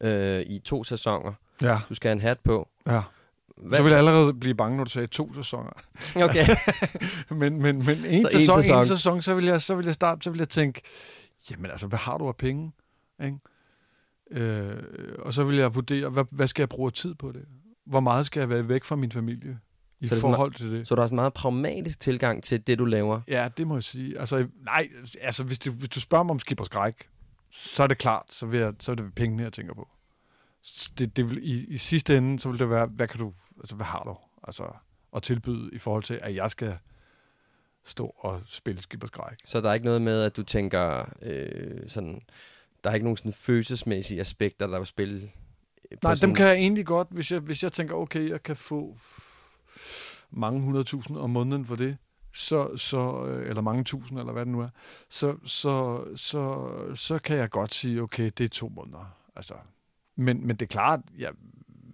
øh, i to sæsoner? Ja. Du skal have en hat på. ja. Hvad? Så vil jeg allerede blive bange, når du sagde to sæsoner. Okay. men, men, men en, Så sæson, en, sæson. en sæson, så vil, jeg, så vil jeg starte, så vil jeg tænke, jamen altså, hvad har du af penge? Ikke? Øh, og så vil jeg vurdere, hvad, hvad skal jeg bruge tid på det? Hvor meget skal jeg være væk fra min familie i Så er forhold til det? Så du har sådan en meget pragmatisk tilgang til det, du laver. Ja, det må jeg sige. Altså, nej, altså, hvis, det, hvis du spørger mig om skib og skræk, så er det klart, så, vil jeg, så er det pengene, jeg tænker på. Det, det vil, i, I sidste ende, så vil det være, hvad kan du, altså, hvad har du altså, at tilbyde i forhold til, at jeg skal stå og spille skib og skræk? Så der er ikke noget med, at du tænker øh, sådan... Der er ikke nogen sådan følelsesmæssige aspekter, der vil spille... øh, på Nej, sådan, dem kan jeg egentlig godt, hvis jeg, hvis jeg tænker, okay, jeg kan få mange hundredtusind om måneden for det, så, så, øh, eller mange tusind, eller hvad det nu er, så, så, så, så kan jeg godt sige, okay, det er to måneder. Altså, men, men det er klart, jeg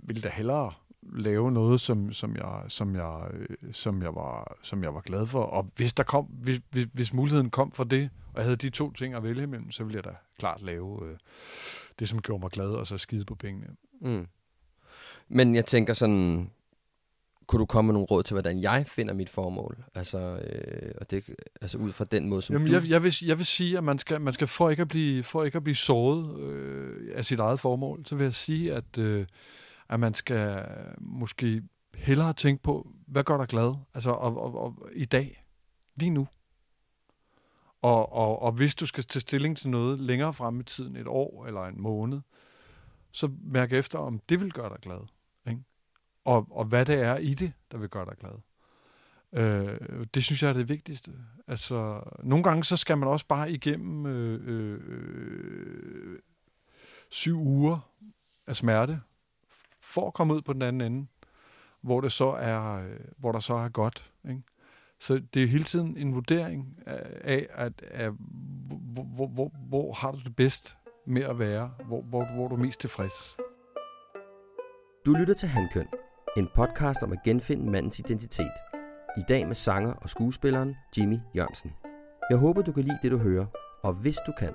vil da hellere lave noget, som, som, jeg, som, jeg, som, jeg var, som jeg var glad for. Og hvis, der kom, hvis, hvis, hvis muligheden kom for det, og jeg havde de to ting at vælge imellem, så ville jeg da klart lave øh, det, som gjorde mig glad, og så skide på pengene. Mm. Men jeg tænker sådan, kunne du komme med nogle råd til, hvordan jeg finder mit formål? Altså, øh, og det, altså ud fra den måde, som Jamen, du... jeg, jeg, vil, jeg vil sige, at man skal, man skal for ikke at blive, for ikke at blive såret øh, af sit eget formål, så vil jeg sige, at, øh, at man skal måske hellere tænke på, hvad gør dig glad? Altså, og, og, og, i dag, lige nu. Og, og, og hvis du skal tage stilling til noget længere frem i tiden, et år eller en måned, så mærk efter, om det vil gøre dig glad. Ikke? Og, og hvad det er i det, der vil gøre dig glad. Øh, det synes jeg er det vigtigste. Altså, nogle gange så skal man også bare igennem øh, øh, øh syv uger af smerte, for at komme ud på den anden ende, hvor det så er, øh, hvor der så er godt. Ikke? Så det er hele tiden en vurdering øh, af, at, at hvor, hvor, hvor, hvor har du det bedst med at være, hvor, hvor, hvor du mest tilfreds. Du lytter til Handkøn, en podcast om at genfinde mandens identitet. I dag med sanger og skuespilleren Jimmy Jørgensen. Jeg håber, du kan lide det, du hører, og hvis du kan,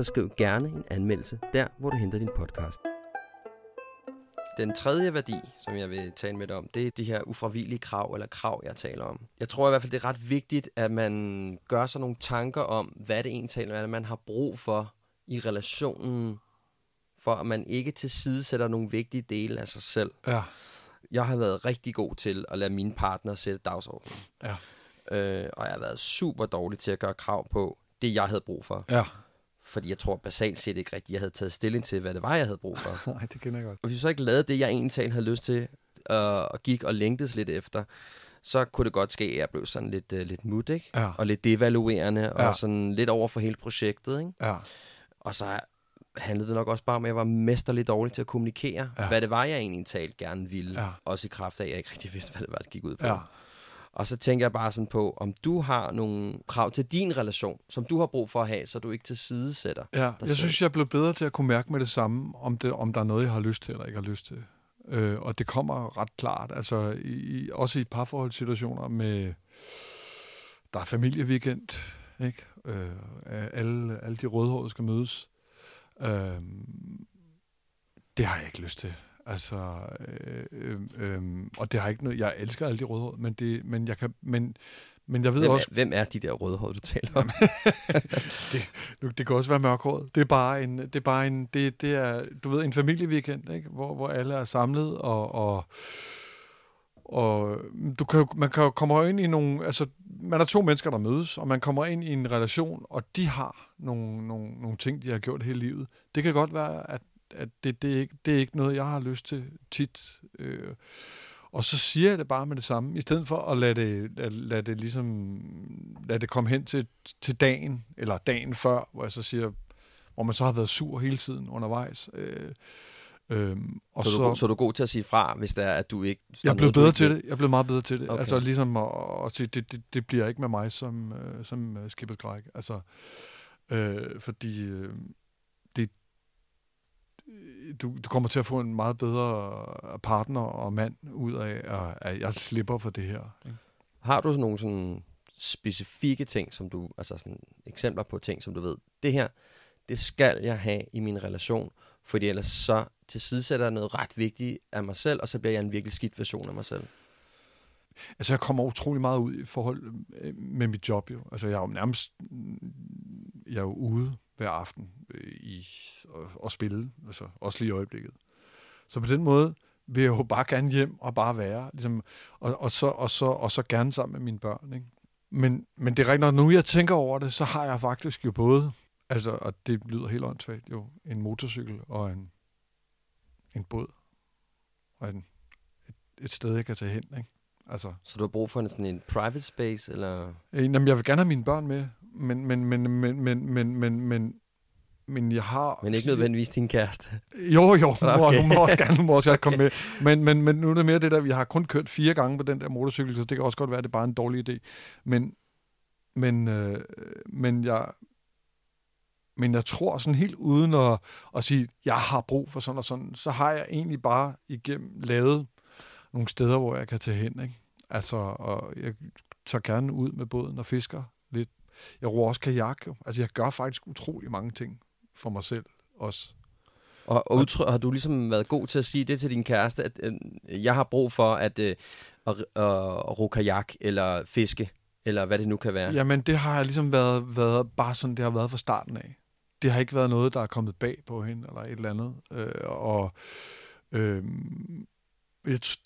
Så skriv gerne en anmeldelse der, hvor du henter din podcast. Den tredje værdi, som jeg vil tale med dig om, det er de her ufravillige krav, eller krav, jeg taler om. Jeg tror i hvert fald, det er ret vigtigt, at man gør sig nogle tanker om, hvad det egentlig taler, hvad man har brug for i relationen, for at man ikke tilsidesætter nogle vigtige dele af sig selv. Ja, Jeg har været rigtig god til at lade mine partner sætte dagsordenen. ja, Øh, og jeg har været super dårlig til at gøre krav på det, jeg havde brug for. ja. Fordi jeg tror basalt set ikke rigtigt, jeg havde taget stilling til, hvad det var, jeg havde brug for. Nej, det kender jeg godt. Og hvis vi så ikke lavede det, jeg egentlig talt havde lyst til, øh, og gik og længtes lidt efter, så kunne det godt ske, at jeg blev sådan lidt, øh, lidt mut, ikke? Ja. Og lidt devaluerende, Ja. og sådan lidt over for hele projektet, ikke? Ja, Og så handlede det nok også bare om, at jeg var mesterligt dårlig til at kommunikere, ja. hvad det var, jeg egentlig talt gerne ville. Ja. Også i kraft af, at jeg ikke rigtig vidste, hvad det var, det gik ud på. ja. Og så tænker jeg bare sådan på, om du har nogle krav til din relation, som du har brug for at have, så du ikke til side sætter. Ja, jeg selv. synes, jeg er blevet bedre til at kunne mærke med det samme, om, det, om der er noget, jeg har lyst til eller ikke har lyst til. Øh, og det kommer ret klart. Altså, i, også i parforholdssituationer med... Der er familieweekend, ikke? Øh, alle, alle de rødhårede skal mødes. Øh, det har jeg ikke lyst til. Altså, øh, øh, øh, og det har ikke noget... Jeg elsker alle de rødhårede, men, det, men jeg kan... Men, men jeg ved Hvem også... er, hvem er de der rødhårede, du taler om? det, nu, det kan også være mørkhåret. Det er bare en, det er bare en, det, det er, du ved, en familieweekend, ikke? Hvor, hvor alle er samlet, og, og, og du kan, man kan jo komme ind i nogle, altså, man er to mennesker, der mødes, og man kommer ind i en relation, og de har nogle, nogle, nogle ting, de har gjort hele livet. Det kan godt være, at, at det, det, er ikke, det er ikke noget, jeg har lyst til tit. Øh, og så siger jeg det bare med det samme, i stedet for at lade det, lade, lade det ligesom, lade det komme hen til, til dagen, eller dagen før, hvor jeg så siger, hvor man så har været sur hele tiden undervejs. Øh, øhm, og så, er du, god- så er du god til at sige fra, hvis det er, at du ikke... jeg blevet bedre til det. Jeg blevet meget bedre til det. Okay. Altså ligesom at, at sige, det, det, det bliver ikke med mig som, øh, som øh, skibet Altså, øh, fordi øh, du, du kommer til at få en meget bedre partner og mand ud af, at jeg slipper for det her. Ikke? Har du sådan nogle sådan specifikke ting, som du, altså sådan eksempler på ting, som du ved, det her, det skal jeg have i min relation, fordi ellers så tilsidesætter jeg noget ret vigtigt af mig selv, og så bliver jeg en virkelig skidt version af mig selv. Altså, jeg kommer utrolig meget ud i forhold øh, med mit job, jo. Altså, jeg er jo nærmest jeg er jo ude hver aften øh, i og, og spille, altså også lige i øjeblikket. Så på den måde vil jeg jo bare gerne hjem og bare være, ligesom, og, og, så, og, så, og så gerne sammen med mine børn. Ikke? Men, men det er rigtigt, når nu jeg tænker over det, så har jeg faktisk jo både, altså, og det lyder helt åndssvagt, jo, en motorcykel og en, en båd og en, et, et sted, jeg kan tage hen. Ikke? Altså, så du har brug for en, sådan en private space, eller? Øh, jamen, jeg vil gerne have mine børn med, men, men, men, men, men, men, men, men, men jeg har... Men ikke nødvendigvis din kæreste? Jo, jo, okay. mor, må også gerne, hun må også komme med. Men, men, men nu er det mere det der, vi har kun kørt fire gange på den der motorcykel, så det kan også godt være, at det er bare en dårlig idé. Men, men, øh, men jeg, men jeg tror sådan helt uden at, at sige, jeg har brug for sådan og sådan, så har jeg egentlig bare igennem lavet nogle steder, hvor jeg kan tage hen. Ikke? Altså, og jeg tager gerne ud med båden og fisker. Jeg roer også kajak. Jo. Altså, jeg gør faktisk utrolig mange ting for mig selv også. Og, og udtryk, har du ligesom været god til at sige det til din kæreste, at øh, jeg har brug for at, øh, at, at, at ro kajak eller fiske, eller hvad det nu kan være? Jamen, det har ligesom været, været bare sådan, det har været fra starten af. Det har ikke været noget, der er kommet bag på hende, eller et eller andet. Øh, og øh,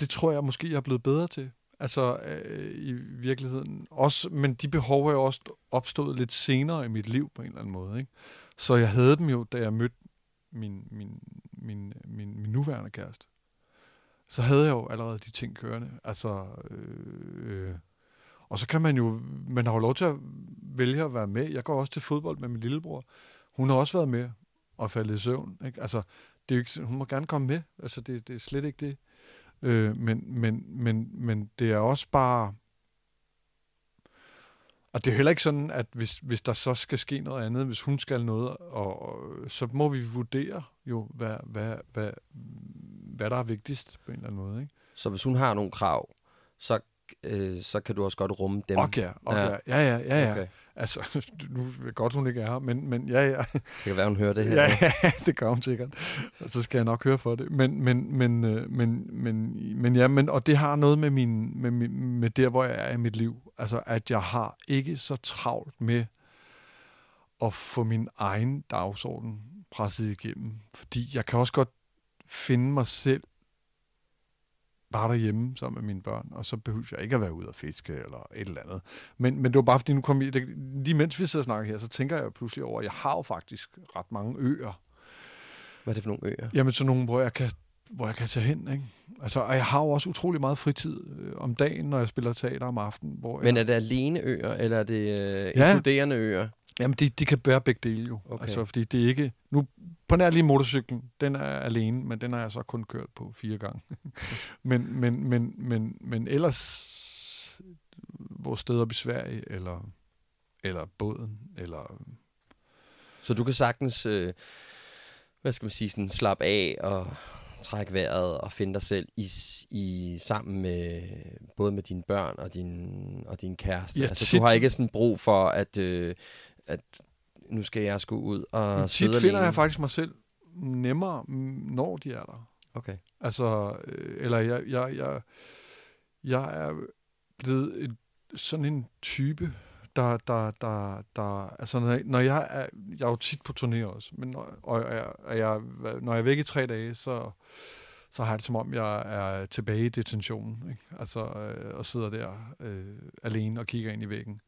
det tror jeg måske, jeg er blevet bedre til. Altså øh, i virkeligheden. Også, men de behov er jo også opstået lidt senere i mit liv på en eller anden måde. Ikke? Så jeg havde dem jo, da jeg mødte min, min, min, min, min nuværende kæreste. Så havde jeg jo allerede de ting kørende. Altså, øh, øh, og så kan man jo, man har jo lov til at vælge at være med. Jeg går også til fodbold med min lillebror. Hun har også været med og faldet i søvn. Ikke? Altså, det er ikke, hun må gerne komme med. Altså, det, det er slet ikke det. Øh, men, men, men, men det er også bare... Og det er heller ikke sådan, at hvis, hvis der så skal ske noget andet, hvis hun skal noget, og, og så må vi vurdere jo, hvad, hvad, hvad, hvad der er vigtigst på en eller anden måde. Ikke? Så hvis hun har nogle krav, så øh, så kan du også godt rumme dem. Okay, okay. Ja, ja, ja, ja. ja. Okay. Altså, nu er godt, hun ikke er her, men, men ja, ja. Det kan være, hun hører det her. Ja, ja, det gør hun sikkert. Og så skal jeg nok høre for det. Men, men, men, øh, men, men, men ja, men, og det har noget med, min, med, med der, hvor jeg er i mit liv. Altså, at jeg har ikke så travlt med at få min egen dagsorden presset igennem. Fordi jeg kan også godt finde mig selv bare derhjemme sammen med mine børn, og så behøver jeg ikke at være ude og fiske eller et eller andet. Men, men det var bare fordi, nu kom jeg, det, lige mens vi sidder og snakker her, så tænker jeg pludselig over, at jeg har jo faktisk ret mange øer. Hvad er det for nogle øer? Jamen sådan nogle, hvor jeg kan hvor jeg kan tage hen. Ikke? Altså, og jeg har jo også utrolig meget fritid øh, om dagen, når jeg spiller teater om aftenen. Hvor Men jeg... er det alene øer, eller er det øh, ja. inkluderende øer? Jamen, de, de kan bære begge dele jo. Okay. Altså, fordi det er ikke... Nu, på nær lige motorcyklen, den er alene, men den har jeg så kun kørt på fire gange. men, men, men, men, men ellers vores steder op i Sverige, eller, eller båden, eller... Så du kan sagtens, øh, hvad skal man sige, sådan slappe af og trække vejret og finde dig selv i, i sammen med både med dine børn og din og din kæreste. Ja, altså tit, du har ikke sådan brug for at øh, at nu skal jeg sgu ud og tit sidde finder alene. jeg faktisk mig selv nemmere, når de er der. Okay. Altså, øh, eller jeg, jeg, jeg, jeg er blevet et, sådan en type, der, der, der, der altså når jeg, når jeg er, jeg er jo tit på turné også, men når, og jeg, og jeg, når jeg er væk i tre dage, så, så har jeg det som om, jeg er tilbage i detentionen, ikke? altså øh, og sidder der øh, alene og kigger ind i væggen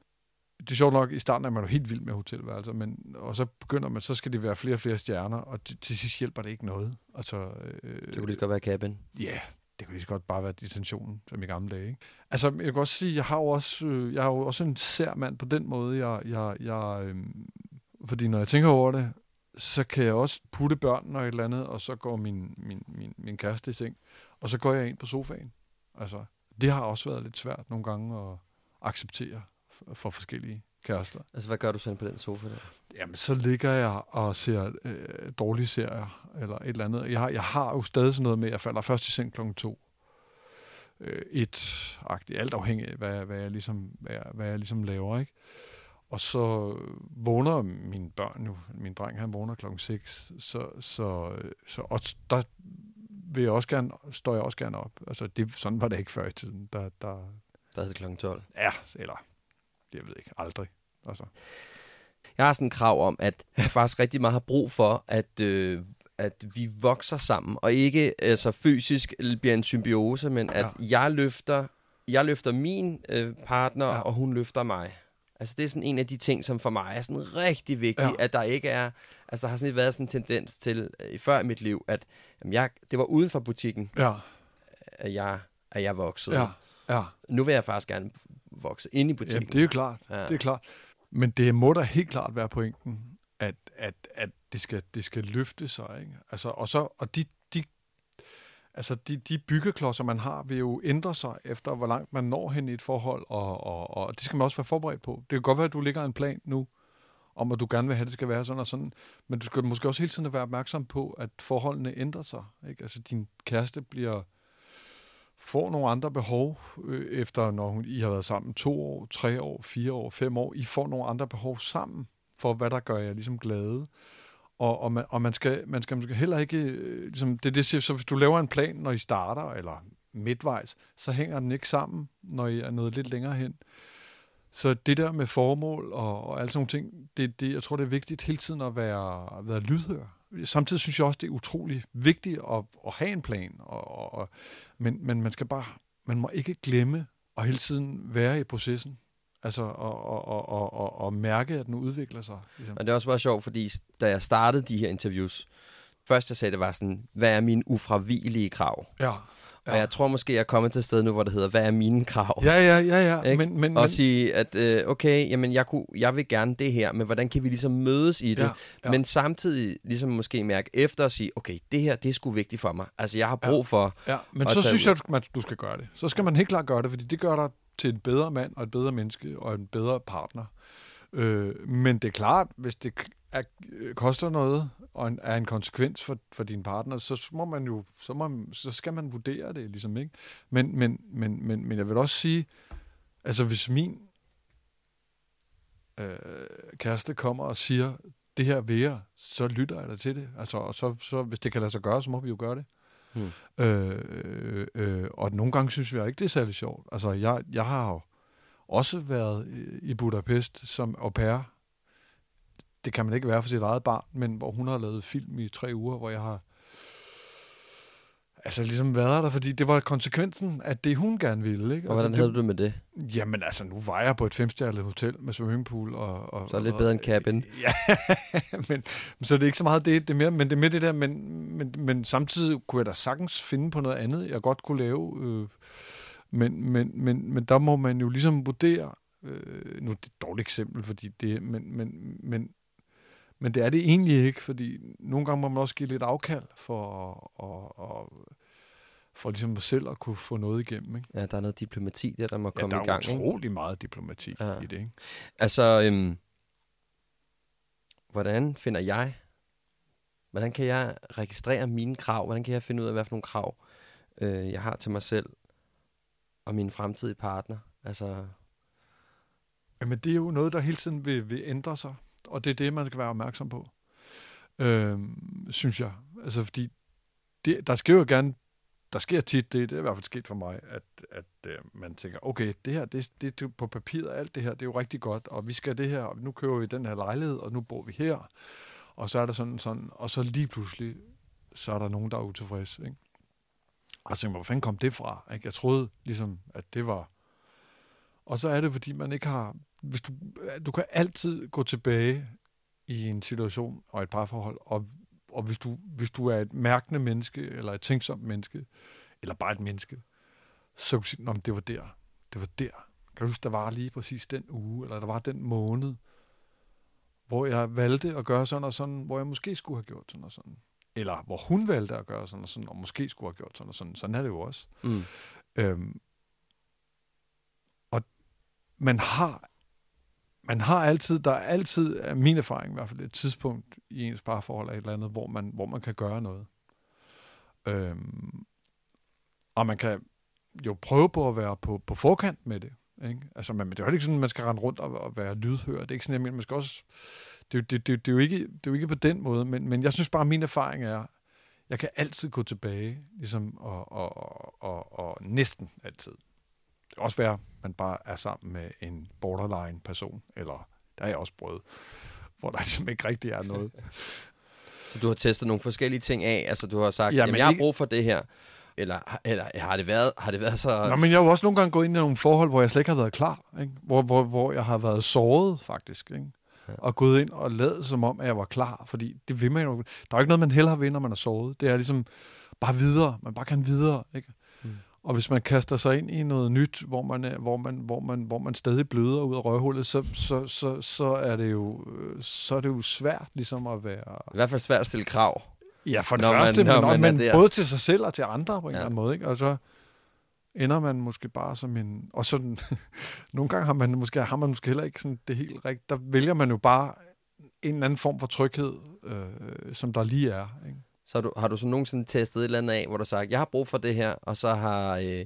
det er sjovt nok, i starten er man jo helt vild med hotelværelser, men, og så begynder man, så skal det være flere og flere stjerner, og til, til sidst hjælper det ikke noget. Altså, øh, det kunne lige godt være cabin. Ja, yeah, det kunne lige så godt bare være detentionen, som i gamle dage. Ikke? Altså, jeg kan også sige, jeg har jo også, øh, jeg har jo også en sær mand på den måde, jeg, jeg, jeg øh, fordi når jeg tænker over det, så kan jeg også putte børnene og et eller andet, og så går min, min, min, min kæreste i seng, og så går jeg ind på sofaen. Altså, det har også været lidt svært nogle gange at acceptere for forskellige kærester. Altså, hvad gør du sådan på den sofa der? Jamen, så ligger jeg og ser øh, dårlige serier, eller et eller andet. Jeg har, jeg har jo stadig sådan noget med, at jeg falder først i seng klokken to. Øh, et agtigt, alt afhængig af, hvad, hvad, jeg ligesom, hvad, jeg, hvad jeg ligesom laver, ikke? Og så vågner mine børn jo, min dreng han vågner klokken 6, så, så, så og der vil jeg også gerne, står jeg også gerne op. Altså, det, sådan var det ikke før i tiden. Der, der, Der er det klokken 12. ja, eller, jeg ved ikke, aldrig. Altså. Jeg har sådan en krav om, at jeg faktisk rigtig meget har brug for, at, øh, at vi vokser sammen, og ikke altså, fysisk bliver en symbiose, men at Ja. jeg løfter jeg løfter min øh, partner, Ja. og hun løfter mig. Altså det er sådan en af de ting, som for mig er sådan rigtig vigtigt, ja. at der ikke er, altså der har sådan lidt været sådan en tendens til, øh, før i mit liv, at jamen, jeg, det var uden for butikken, Ja, at jeg, at jeg voksede. ja, ja. Nu vil jeg faktisk gerne vokse ind i butikken. Jamen, det er jo klart. Ja. Ja. Det er klart. Men det må da helt klart være pointen, at, at, at det, skal, det skal løfte sig. Ikke? Altså, og, så, og de, de, altså de, de byggeklodser, man har, vil jo ændre sig efter, hvor langt man når hen i et forhold, og, og, og det skal man også være forberedt på. Det kan godt være, at du ligger en plan nu, om at du gerne vil have, at det skal være sådan og sådan, men du skal måske også hele tiden være opmærksom på, at forholdene ændrer sig. Ikke? Altså din kæreste bliver får nogle andre behov, øh, efter når hun, I har været sammen to år, tre år, fire år, fem år. I får nogle andre behov sammen, for hvad der gør jer ligesom glade. Og, og, man, og man, skal, man skal måske heller ikke, øh, ligesom, det det, siger, så hvis du laver en plan, når I starter, eller midtvejs, så hænger den ikke sammen, når I er nået lidt længere hen. Så det der med formål og, og alle sådan nogle ting, det, det, jeg tror, det er vigtigt hele tiden at være, at være lydhør. Samtidig synes jeg også, det er utrolig vigtigt at, at have en plan, og, og, men, men man skal bare, man må ikke glemme at hele tiden være i processen. Altså, og, og, og, og, og, og mærke, at den udvikler sig. Ligesom. Og det er også bare sjovt, fordi da jeg startede de her interviews, først jeg sagde, det var sådan, hvad er mine ufravigelige krav? Ja. Ja. Og jeg tror måske, jeg er kommet til et sted nu, hvor det hedder, hvad er mine krav? Ja, ja, ja, ja. Ikke? Men, men, og sige, at øh, okay, jamen jeg, kunne, jeg vil gerne det her, men hvordan kan vi ligesom mødes i det? Ja, ja. Men samtidig ligesom måske mærke efter og sige, okay, det her, det er sgu vigtigt for mig. Altså jeg har brug Ja. for... ja, men så synes jeg, at man- du skal gøre det. Så skal man helt klart gøre det, fordi det gør dig til en bedre mand, og et bedre menneske, og en bedre partner. Øh, men det er klart, hvis det er, øh, koster noget, og en, er en konsekvens for, for din partner, så må man jo, så, må, så skal man vurdere det, ligesom, ikke? Men, men, men, men, men jeg vil også sige, altså hvis min øh, kæreste kommer og siger, det her vil jeg, så lytter jeg da til det. Altså, og så, så, hvis det kan lade sig gøre, så må vi jo gøre det. Hmm. Øh, øh, øh, og nogle gange synes jeg ikke, det er særlig sjovt. Altså, jeg, jeg har jo også været i- i Budapest som au pair. Det kan man ikke være for sit eget barn, men hvor hun har lavet film i tre uger, hvor jeg har altså ligesom været der, fordi det var konsekvensen af det, hun gerne ville. Ikke? Og hvordan altså, havde du det med det? Jamen altså, nu var jeg på et femstjernet hotel med swimmingpool. Og, og, Så er det lidt og, bedre end cabin. Ja, men så er det ikke så meget det, det er mere, men det er mere det der, men, men, men samtidig kunne jeg da sagtens finde på noget andet, jeg godt kunne lave. Øh, men, men, men, men der må man jo ligesom vurdere, øh, nu er det et dårligt eksempel, fordi det, men, men, men, men det er det egentlig ikke, fordi nogle gange må man også give lidt afkald for, og, og, for ligesom selv at kunne få noget igennem. Ikke? Ja, der er noget diplomati der, der må Ja, komme der i gang. er Ikke? utrolig meget diplomati. Ja. i det. Ikke? Altså, øhm, hvordan finder jeg, hvordan kan jeg registrere mine krav? Hvordan kan jeg finde ud af, hvad for nogle krav øh, jeg har til mig selv og min fremtidige partner? Altså, Jamen, det er jo noget, der hele tiden vil, vil ændre sig, og det er det, man skal være opmærksom på, øh, synes jeg. Altså, fordi det, der sker jo gerne, der sker tit det, det er i hvert fald sket for mig, at, at øh, man tænker, okay, det her, det, det på papiret, alt det her, det er jo rigtig godt, og vi skal det her, og nu køber vi den her lejlighed, og nu bor vi her, og så er der sådan, sådan, og så lige pludselig, så er der nogen, der er utilfredse, ikke? Og så tænker man, hvor fanden kom det fra? Ikke? Jeg troede ligesom, at det var... Og så er det, fordi man ikke har... Hvis du, du kan altid gå tilbage i en situation og et parforhold, og, og hvis, du, hvis du er et mærkende menneske, eller et tænksomt menneske, eller bare et menneske, så kan du sige, det var der. Det var der. Kan du huske, der var lige præcis den uge, eller der var den måned, hvor jeg valgte at gøre sådan og sådan, hvor jeg måske skulle have gjort sådan og sådan. Eller hvor hun valgte at gøre sådan og sådan, og måske skulle have gjort sådan og sådan. Sådan er det jo også. mm, Øhm, og man har, man har altid, der er altid, er min erfaring i hvert fald, et tidspunkt i ens parforhold eller et eller andet, hvor man, hvor man kan gøre noget. Øhm, og man kan jo prøve på at være på, på forkant med det. Ikke? Altså, man, det er jo ikke sådan, at man skal rende rundt og, og være lydhør. Det er ikke sådan, jeg mener, man skal også... Det, det, det, det, er jo ikke, det er jo ikke på den måde, men, men jeg synes bare, at min erfaring er, jeg kan altid gå tilbage, ligesom, og, og, og, og, og næsten altid. Kan også være, at man bare er sammen med en borderline-person, eller der er jeg også prøvet, hvor der ligesom ikke rigtig er noget. Så du har testet nogle forskellige ting af? Altså, du har sagt, Jamen, jamen, jeg har brug for det her. Eller, eller har, det været, har det været så... Nå, men jeg har jo også nogle gange gået ind i nogle forhold, hvor jeg slet ikke har været klar. Ikke? Hvor, hvor, hvor jeg har været såret, faktisk. Ikke? Og gået ind og lavet som om, at jeg var klar. Fordi det vil man jo... Der er jo ikke noget, man hellere vil, når man er såret. Det er ligesom bare videre. Man bare kan videre. Ikke? Og hvis man kaster sig ind i noget nyt, hvor man, er, hvor man, hvor man, hvor man stadig bløder ud af røvhullet, så, så, så, så, er det jo, øh, så er det jo svært ligesom at være... I hvert fald svært at stille krav. Ja, for det Når man- første, når men, man men både til sig selv og til andre på en Ja. eller anden måde. Ikke? Og så ender man måske bare som en... Og sådan, nogle gange har man måske, har man måske heller ikke sådan det helt rigtigt. Der vælger man jo bare en eller anden form for tryghed, øh, som der lige er. Ikke? Så har du, har du så nogensinde testet et eller andet af, hvor du har sagt, jeg har brug for det her, og så har... Øh,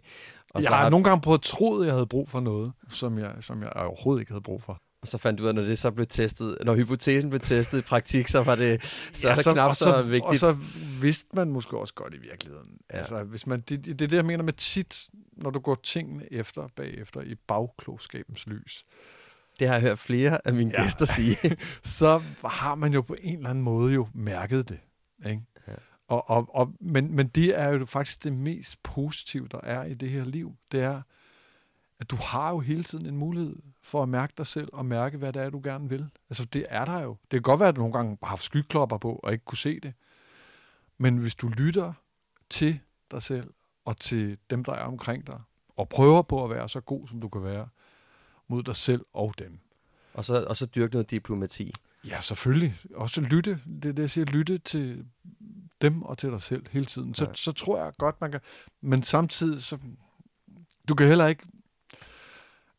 og, Jeg så har har, nogle gange prøvet at tro, at jeg havde brug for noget, som jeg, som jeg overhovedet ikke havde brug for. og så fandt du ud af, når det så blev testet, når hypotesen blev testet i praktik, så var det, så ja, er det så, knap så, så, vigtigt. Og så vidste man måske også godt i virkeligheden. Ja. Altså, hvis man, det, det er det, jeg mener med tit, når du går tingene efter bagefter i bagklogskabens lys. Det har jeg hørt flere af mine. Ja. gæster sige. så har man jo på en eller anden måde jo mærket det. Ikke? Og, og, og, men, men det er jo faktisk det mest positive, der er i det her liv. Det er, at du har jo hele tiden en mulighed for at mærke dig selv og mærke, hvad det er, du gerne vil. Altså, det er der jo. Det kan godt være, at du nogle gange har haft skyklopper på og ikke kunne se det. Men hvis du lytter til dig selv og til dem, der er omkring dig, og prøver på at være så god, som du kan være, mod dig selv og dem, og, så, og så dyrke noget diplomati. Ja, selvfølgelig. Også lytte. Det er det, jeg siger. Lytte til dem og til dig selv hele tiden. Så, Ja. så tror jeg godt, man kan... Men samtidig, så... Du kan heller ikke...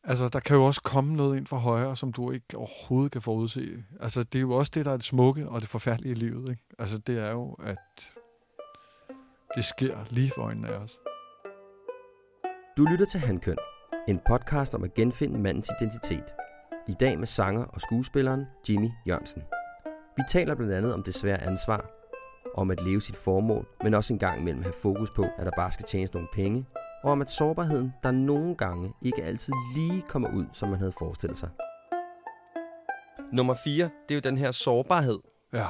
Altså, der kan jo også komme noget ind fra højre, som du ikke overhovedet kan forudse. Altså, det er jo også det, der er det smukke og det forfærdelige i livet, ikke? Altså, det er jo, at det sker lige for øjnene af os. Du lytter til Handkøn, en podcast om at genfinde mandens identitet. I dag med sanger og skuespilleren Jimmy Jørgensen. Vi taler blandt andet om det svære ansvar, om at leve sit formål, men også en gang imellem have fokus på, at der bare skal tjenes nogle penge, og om at sårbarheden, der nogle gange ikke altid lige kommer ud, som man havde forestillet sig. Nummer 4, det er jo den her sårbarhed. Ja,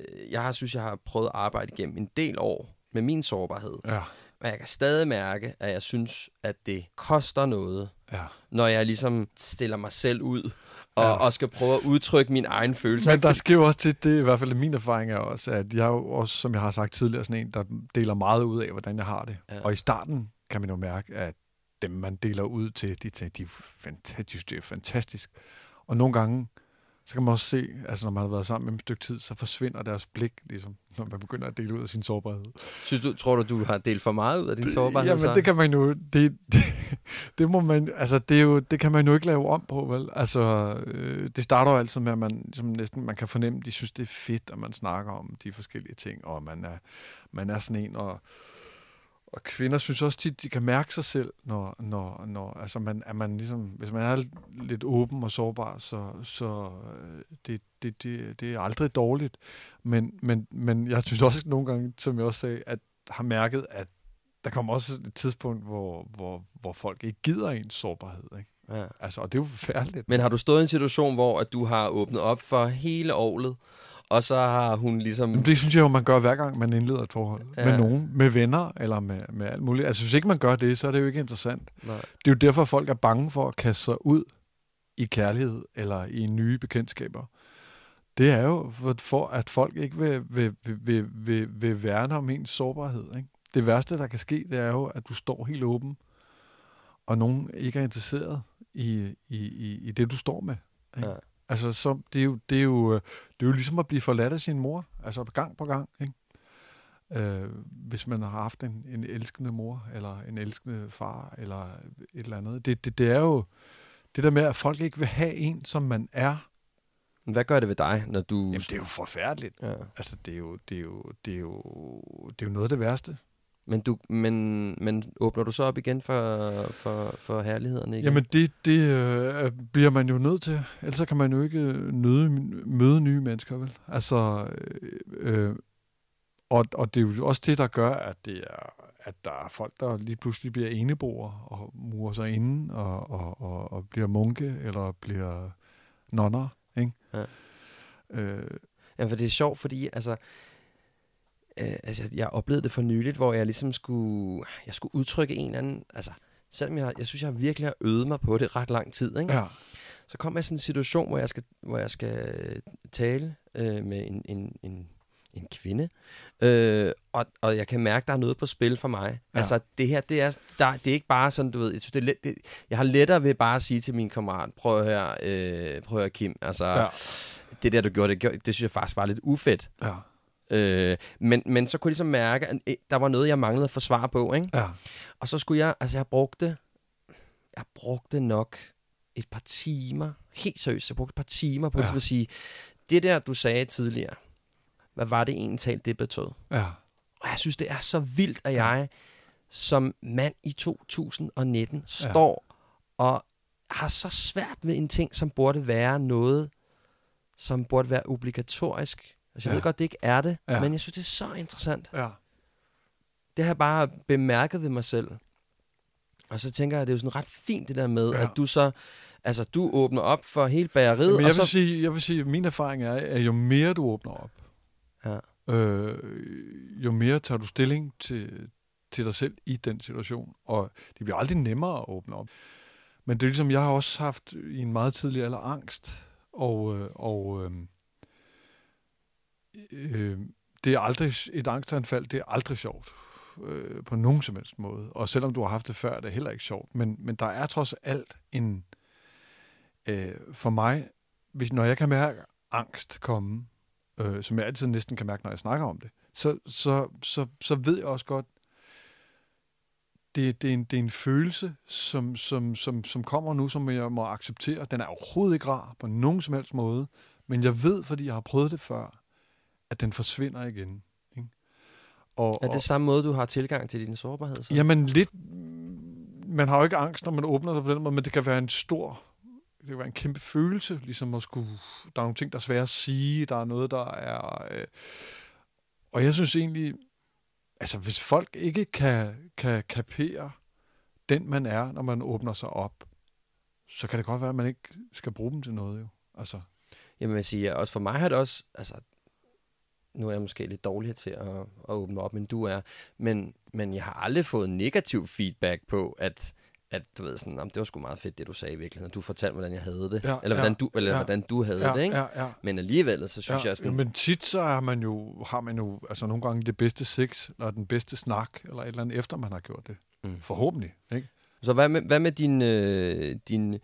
Øh, Jeg har, synes, jeg har prøvet at arbejde igennem en del år med min sårbarhed. ja, Og jeg kan stadig mærke, at jeg synes, at det koster noget, ja. når jeg ligesom stiller mig selv ud og, Ja. og skal prøve at udtrykke mine egne følelser. Men der sker jo også til, det i hvert fald min erfaring er også, at jeg er jo også, som jeg har sagt tidligere, sådan en, der deler meget ud af, hvordan jeg har det. Ja. Og i starten kan man jo mærke, at dem, man deler ud til, de tænker, de er fantastisk, det er fantastisk. Og nogle gange, så kan man også se, altså når man har været sammen med dem et stykke tid, så forsvinder deres blik, ligesom, når man begynder at dele ud af sin sårbarhed. Synes du, tror du, du har delt for meget ud af din sårbarhed? Jamen, så? det kan man jo, det, det, det må man, altså det, er jo, det kan man jo ikke lave om på, vel? Altså, øh, det starter jo altid med, at man ligesom næsten, man kan fornemme, de synes, det er fedt, at man snakker om de forskellige ting, og man er, man er sådan en, og, og kvinder synes også tit, de kan mærke sig selv, når, når, når altså man, er man ligesom, hvis man er lidt åben og sårbar, så, så øh, det, det, det, det er aldrig dårligt. Men, men, men jeg synes også nogle gange, som jeg også sagde, at har mærket, at der kommer også et tidspunkt, hvor, hvor, hvor folk ikke gider ens sårbarhed. Ikke? Ja. Altså, og det er jo forfærdeligt. Men har du stået i en situation, hvor at du har åbnet op for hele året, og så har hun ligesom... Men det synes jeg jo, man gør hver gang, man indleder et forhold. Ja. Med nogen, med venner eller med, med alt muligt. Altså, hvis ikke man gør det, så er det jo ikke interessant. Nej. Det er jo derfor, folk er bange for at kaste sig ud i kærlighed eller i nye bekendtskaber. Det er jo for, at folk ikke vil, vil, vil, vil, vil, vil værne om ens sårbarhed. Ikke? Det værste, der kan ske, det er jo, at du står helt åben, og nogen ikke er interesseret i, i, i, i det, du står med. Ikke? Ja. Altså, så, det, er jo, det, er jo, øh, det er jo ligesom at blive forladt af sin mor, altså gang på gang. Ikke? Øh, hvis man har haft en, en elskende mor, eller en elskende far, eller et eller andet. Det, det, det er jo det der med, at folk ikke vil have en, som man er, Men Hvad gør det ved dig, når du... jamen det er jo forfærdeligt. ja. Altså, det er jo, det er jo, det er jo, det er jo noget af det værste. Men, du, men, men åbner du så op igen for, for, for herlighederne igen? Jamen, det, det øh, bliver man jo nødt til. Ellers kan man jo ikke øh, nøde, møde nye mennesker, vel? Altså, øh, øh, og, og det er jo også det, der gør, at, det er, at der er folk, der lige pludselig bliver eneboere og murer sig inde og, og, og, og bliver munke eller bliver nonner, ikke? Ja. Øh, Ja, for det er sjovt, fordi altså, øh, altså, jeg oplevede det for nyligt, hvor jeg ligesom skulle, jeg skulle udtrykke en eller anden, altså, selvom jeg, jeg synes, jeg virkelig har øvet mig på det ret lang tid, ikke? ja. så kommer jeg i sådan en situation, hvor jeg skal, hvor jeg skal øh, tale øh, med en, en, en, en kvinde, øh, og, og jeg kan mærke, der er noget på spil for mig. Ja. Altså, det her, det er, der, det er ikke bare sådan, du ved, jeg synes, det er let, det, jeg har lettere ved bare at sige til min kammerat, prøv at høre, øh, prøv at høre Kim, altså. Ja. det der, du gjorde, det, gjorde- det synes jeg faktisk var lidt ufedt. Ja. Øh, men, men så kunne jeg ligesom mærke, at øh, der var noget, jeg manglede at få svar på, ikke? Ja. Og så skulle jeg, altså jeg brugte, jeg brugte nok et par timer, helt seriøst, jeg brugte et par timer på Ja. ja. at sige, det der, du sagde tidligere, hvad var det egentlig talt, det betød? Ja. Og jeg synes, det er så vildt, at jeg som mand i 2019 står og har så svært ved en ting, som burde være noget, som burde være obligatorisk. Altså, jeg Ja. ved godt, det ikke er det, Ja. men jeg synes, det er så interessant. Ja. Det har jeg bare bemærket ved mig selv. Og så tænker jeg, det er jo sådan ret fint det der med, Ja. at du så, altså du åbner op for hele bageriet, Men og jeg så... vil, sige, jeg vil sige, at min erfaring er, at jo mere du åbner op, Ja. øh, jo mere tager du stilling til, til dig selv i den situation. Og det bliver aldrig nemmere at åbne op. Men det er ligesom, jeg har også haft i en meget tidlig alder angst. Og, øh, og øh, øh, det er aldrig, et angstanfald, det er aldrig sjovt. Øh, på nogen som helst måde. Og selvom du har haft det før, er det heller ikke sjovt. Men, men der er trods alt en... Øh, for mig, hvis, når jeg kan mærke angst komme, øh, som jeg altid næsten kan mærke, når jeg snakker om det, så, så, så, så ved jeg også godt, det, det, er en, det er en følelse, som, som, som, som kommer nu, som jeg må acceptere. Den er overhovedet ikke rar på nogen som helst måde, men jeg ved, fordi jeg har prøvet det før, at den forsvinder igen. Ikke? Og, Er det samme måde, du har tilgang til din sårbarhed? Så? Jamen lidt, man har jo ikke angst, når man åbner sig på den måde, men det kan være en stor, det kan være en kæmpe følelse, ligesom at skulle, der er nogle ting, der er svære at sige, der er noget, der er, øh, og jeg synes egentlig, altså hvis folk ikke kan, kan kapere den, man er, når man åbner sig op, så kan det godt være, at man ikke skal bruge dem til noget, jo. Altså, Jamen jeg siger, også for mig har det også, altså, nu er jeg måske lidt dårlig til at, at åbne op, men du er, men, men jeg har aldrig fået negativ feedback på, at, at du ved sådan, "Nå, det var sgu meget fedt, det du sagde i virkeligheden. Du fortalte, hvordan jeg havde det, Ja, eller, ja, hvordan, du, eller ja. hvordan du havde ja, det, ikke? ja, ja. Men alligevel, så synes jeg sådan, Men tit så er man jo, har man jo altså nogle gange det bedste sex, eller den bedste snak, eller et eller andet, efter man har gjort det. Mm. Forhåbentlig. Ikke? så hvad med, hvad med din, øh, din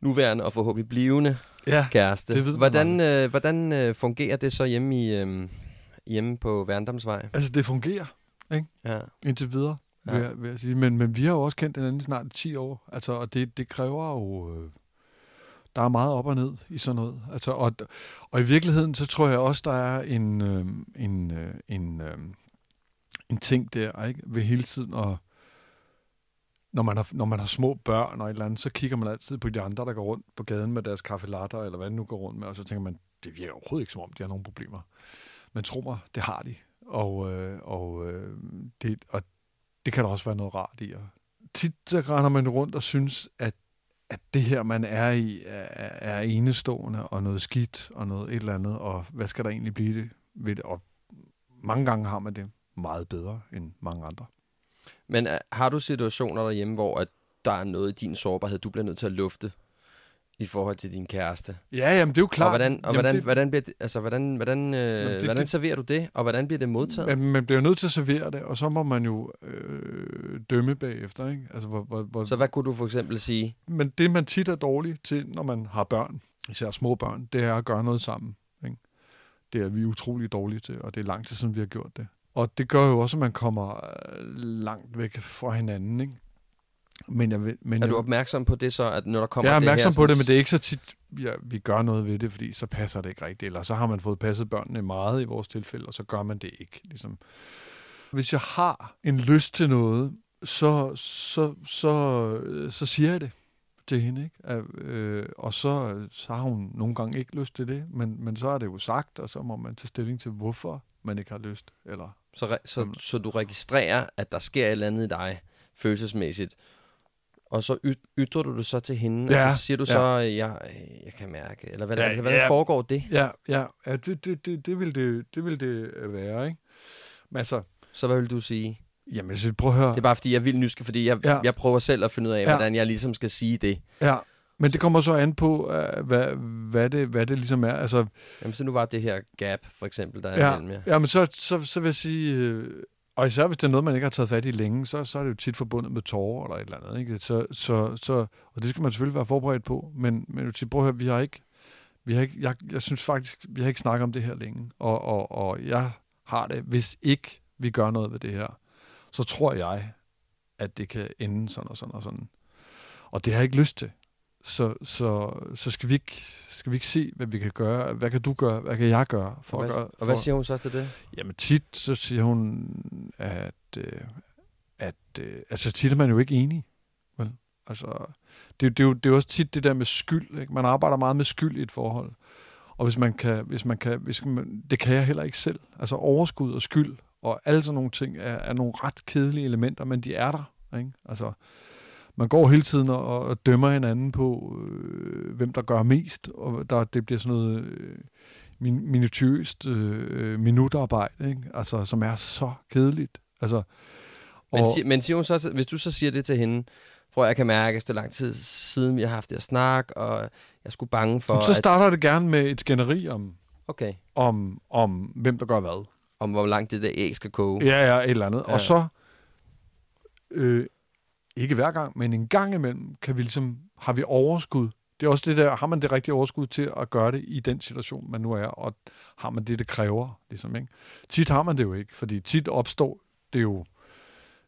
nuværende og forhåbentlig blivende Ja, kæreste? det ved hvordan øh, hvordan øh, fungerer det så hjemme, i, øh, hjemme på Værndomsvej? altså det fungerer Ja. indtil videre, Ja. vil, jeg, vil jeg sige. Men, men vi har jo også kendt hinanden snart 10 år, altså, og det, det kræver jo... Øh, der er meget op og ned i sådan noget. Altså, og, og i virkeligheden, så tror jeg også, der er en, øh, en, øh, en, øh, en ting der, ikke? ved hele tiden at når man, har, når man har små børn og et eller andet, så kigger man altid på de andre, der går rundt på gaden med deres kaffelatter, eller hvad de nu går rundt med, og så tænker man, det virker overhovedet ikke som om, de har nogle problemer. Men tro mig, det har de. Og, øh, og, øh, det, og det kan der også være noget rart i. Og tit så render man rundt og synes, at, at det her, man er i, er, er enestående, og noget skidt, og noget et eller andet, og hvad skal der egentlig blive det ved det? Og mange gange har man det meget bedre end mange andre. Men øh, har du situationer derhjemme, hvor at der er noget i din sårbarhed, du bliver nødt til at lufte i forhold til din kæreste? Ja, jamen det er jo klart. Og hvordan, og Jamen, hvordan, det, hvordan, bliver det, altså, hvordan, hvordan, øh, Jamen, det- hvordan det- serverer du det, og hvordan bliver det modtaget? Men man bliver nødt til at servere det, og så må man jo øh, dømme bagefter. Ikke? Altså, hvor, hvor, hvor, Så hvad kunne du for eksempel sige? Men det, man tit er dårlig til, når man har børn, især små børn, det er at gøre noget sammen. Ikke? Det er vi utrolig dårlige til, og det er lang tid siden, vi har gjort det. Og det gør jo også, at man kommer øh, langt væk fra hinanden. Ikke? Men jeg, vil- men Er du opmærksom på det så, at når der kommer jeg er det her... opmærksom på det, men det er ikke så tit, ja, vi gør noget ved det, fordi så passer det ikke rigtigt. Eller så har man fået passet børnene meget i vores tilfælde, og så gør man det ikke. Ligesom. Hvis jeg har en lyst til noget, så, så, så, øh, så siger jeg det til hende. Ikke? At, øh, og så, så har hun nogle gange ikke lyst til det, men, men så er det jo sagt, og så må man tage stilling til, hvorfor man ikke har lyst. Eller, Så, re- så, så du registrerer, at der sker et eller andet i dig, følelsesmæssigt, og så yt- ytrer du det så til hende, Ja, og så siger du ja. så, jeg, jeg kan mærke, eller hvad, Ja, ja, hvordan ja. foregår det? ja, ja, ja det, det, det, det, vil det, det vil det øh, være. Ikke? Men altså, Så hvad vil du sige? jamen, så prøv at høre. Det er bare fordi, jeg vil nyske, fordi jeg, ja. jeg prøver selv at finde ud af, Ja. hvordan jeg ligesom skal sige det. Ja, men det kommer så an på, uh, hvad, hvad, det, hvad det ligesom er. Altså, Jamen, så nu var det her gap, for eksempel, der er ja, imellem jer. ja, men så, så, så vil jeg sige, øh, og især hvis det er noget, man ikke har taget fat i længe, så, så er det jo tit forbundet med tårer eller et eller andet. Ikke? Så, så, så, og det skal man selvfølgelig være forberedt på, men, men jeg prøv at høre, vi har ikke, vi har ikke jeg, jeg synes faktisk, vi har ikke snakket om det her længe, og, og, og jeg har det, hvis ikke vi gør noget ved det her, så tror jeg, at det kan ende sådan og sådan og sådan. Og det har jeg ikke lyst til. Så, så, så skal, vi ikke, skal vi ikke se, hvad vi kan gøre. Hvad kan du gøre? Hvad kan jeg gøre? For Og at hvad, gøre, og for, hvad siger hun så til det? Jamen tit, så siger hun, at, øh, at øh, altså tit er man jo ikke enig. Vel? Altså, det, det, er jo, det er jo også tit det der med skyld. Ikke? Man arbejder meget med skyld i et forhold. Og hvis man kan, hvis man kan, hvis man, det kan jeg heller ikke selv. Altså overskud og skyld og alle sådan nogle ting er, er nogle ret kedelige elementer, men de er der. Ikke? Altså, man går hele tiden og, og dømmer hinanden på, øh, hvem der gør mest, og der, det bliver sådan noget øh, min, minutiøst øh, minutarbejde, ikke? Altså, som er så kedeligt. Altså, Men, og, sig, men siger hun så, hvis du så siger det til hende, prøv at jeg kan mærke, at det er lang tid siden, vi har haft det at snak, og jeg sgu bange for, så at, starter det gerne med et skænderi om, okay, om, om hvem der gør hvad. om hvor langt det der æg skal koge. Ja, ja, et eller andet. Ja. Og så, øh, ikke hver gang, men en gang imellem, kan vi ligesom, har vi overskud. Det er også det der, har man det rigtige overskud til at gøre det i den situation, man nu er, og har man det, det kræver, ligesom, ikke? Tit har man det jo ikke, fordi tit opstår det jo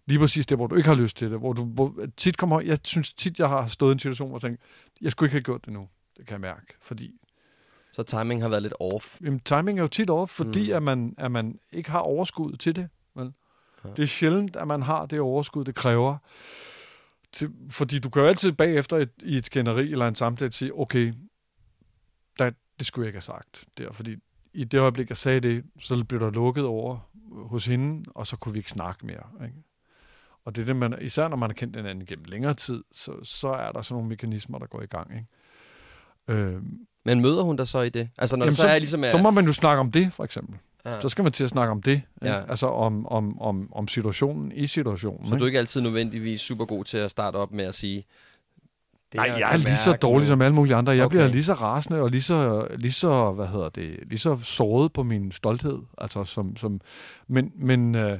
lige præcis der, hvor du ikke har lyst til det, hvor du, hvor, tit kommer, jeg synes tit, jeg har stået i en situation, hvor jeg tænker, jeg skulle ikke have gjort det nu, det kan jeg mærke, fordi Så timing har været lidt off. Jamen, timing er jo tit over, fordi Mm. at, man, at man ikke har overskud til det. Vel? Ja. Det er sjældent, at man har det overskud, det kræver. Til, fordi du kan jo altid bagefter et, i et skænderi eller en samtale sige, okay, der, det skulle jeg ikke have sagt der, fordi i det øjeblik, jeg sagde det, så blev der lukket over hos hende, og så kunne vi ikke snakke mere. Ikke? Og det er det, man, især når man har kendt hinanden gennem længere tid, så, så er der sådan nogle mekanismer, der går i gang. Ikke? Øhm, Men møder hun dig så i det? Altså når Jamen, det så, så- er ligesom... så må man jo snakke om det, for eksempel. Ja. Så skal man til at snakke om det. Ikke? Ja. Altså om, om, om, om situationen i situationen. Så du er ikke altid nødvendigvis super god til at starte op med at sige... Det Nej, jeg er lige så dårlig som alle mulige andre. Jeg okay. bliver lige så rasende og lige så, lige så, hvad hedder det, lige så såret på min stolthed. Altså som, som, men, men, øh,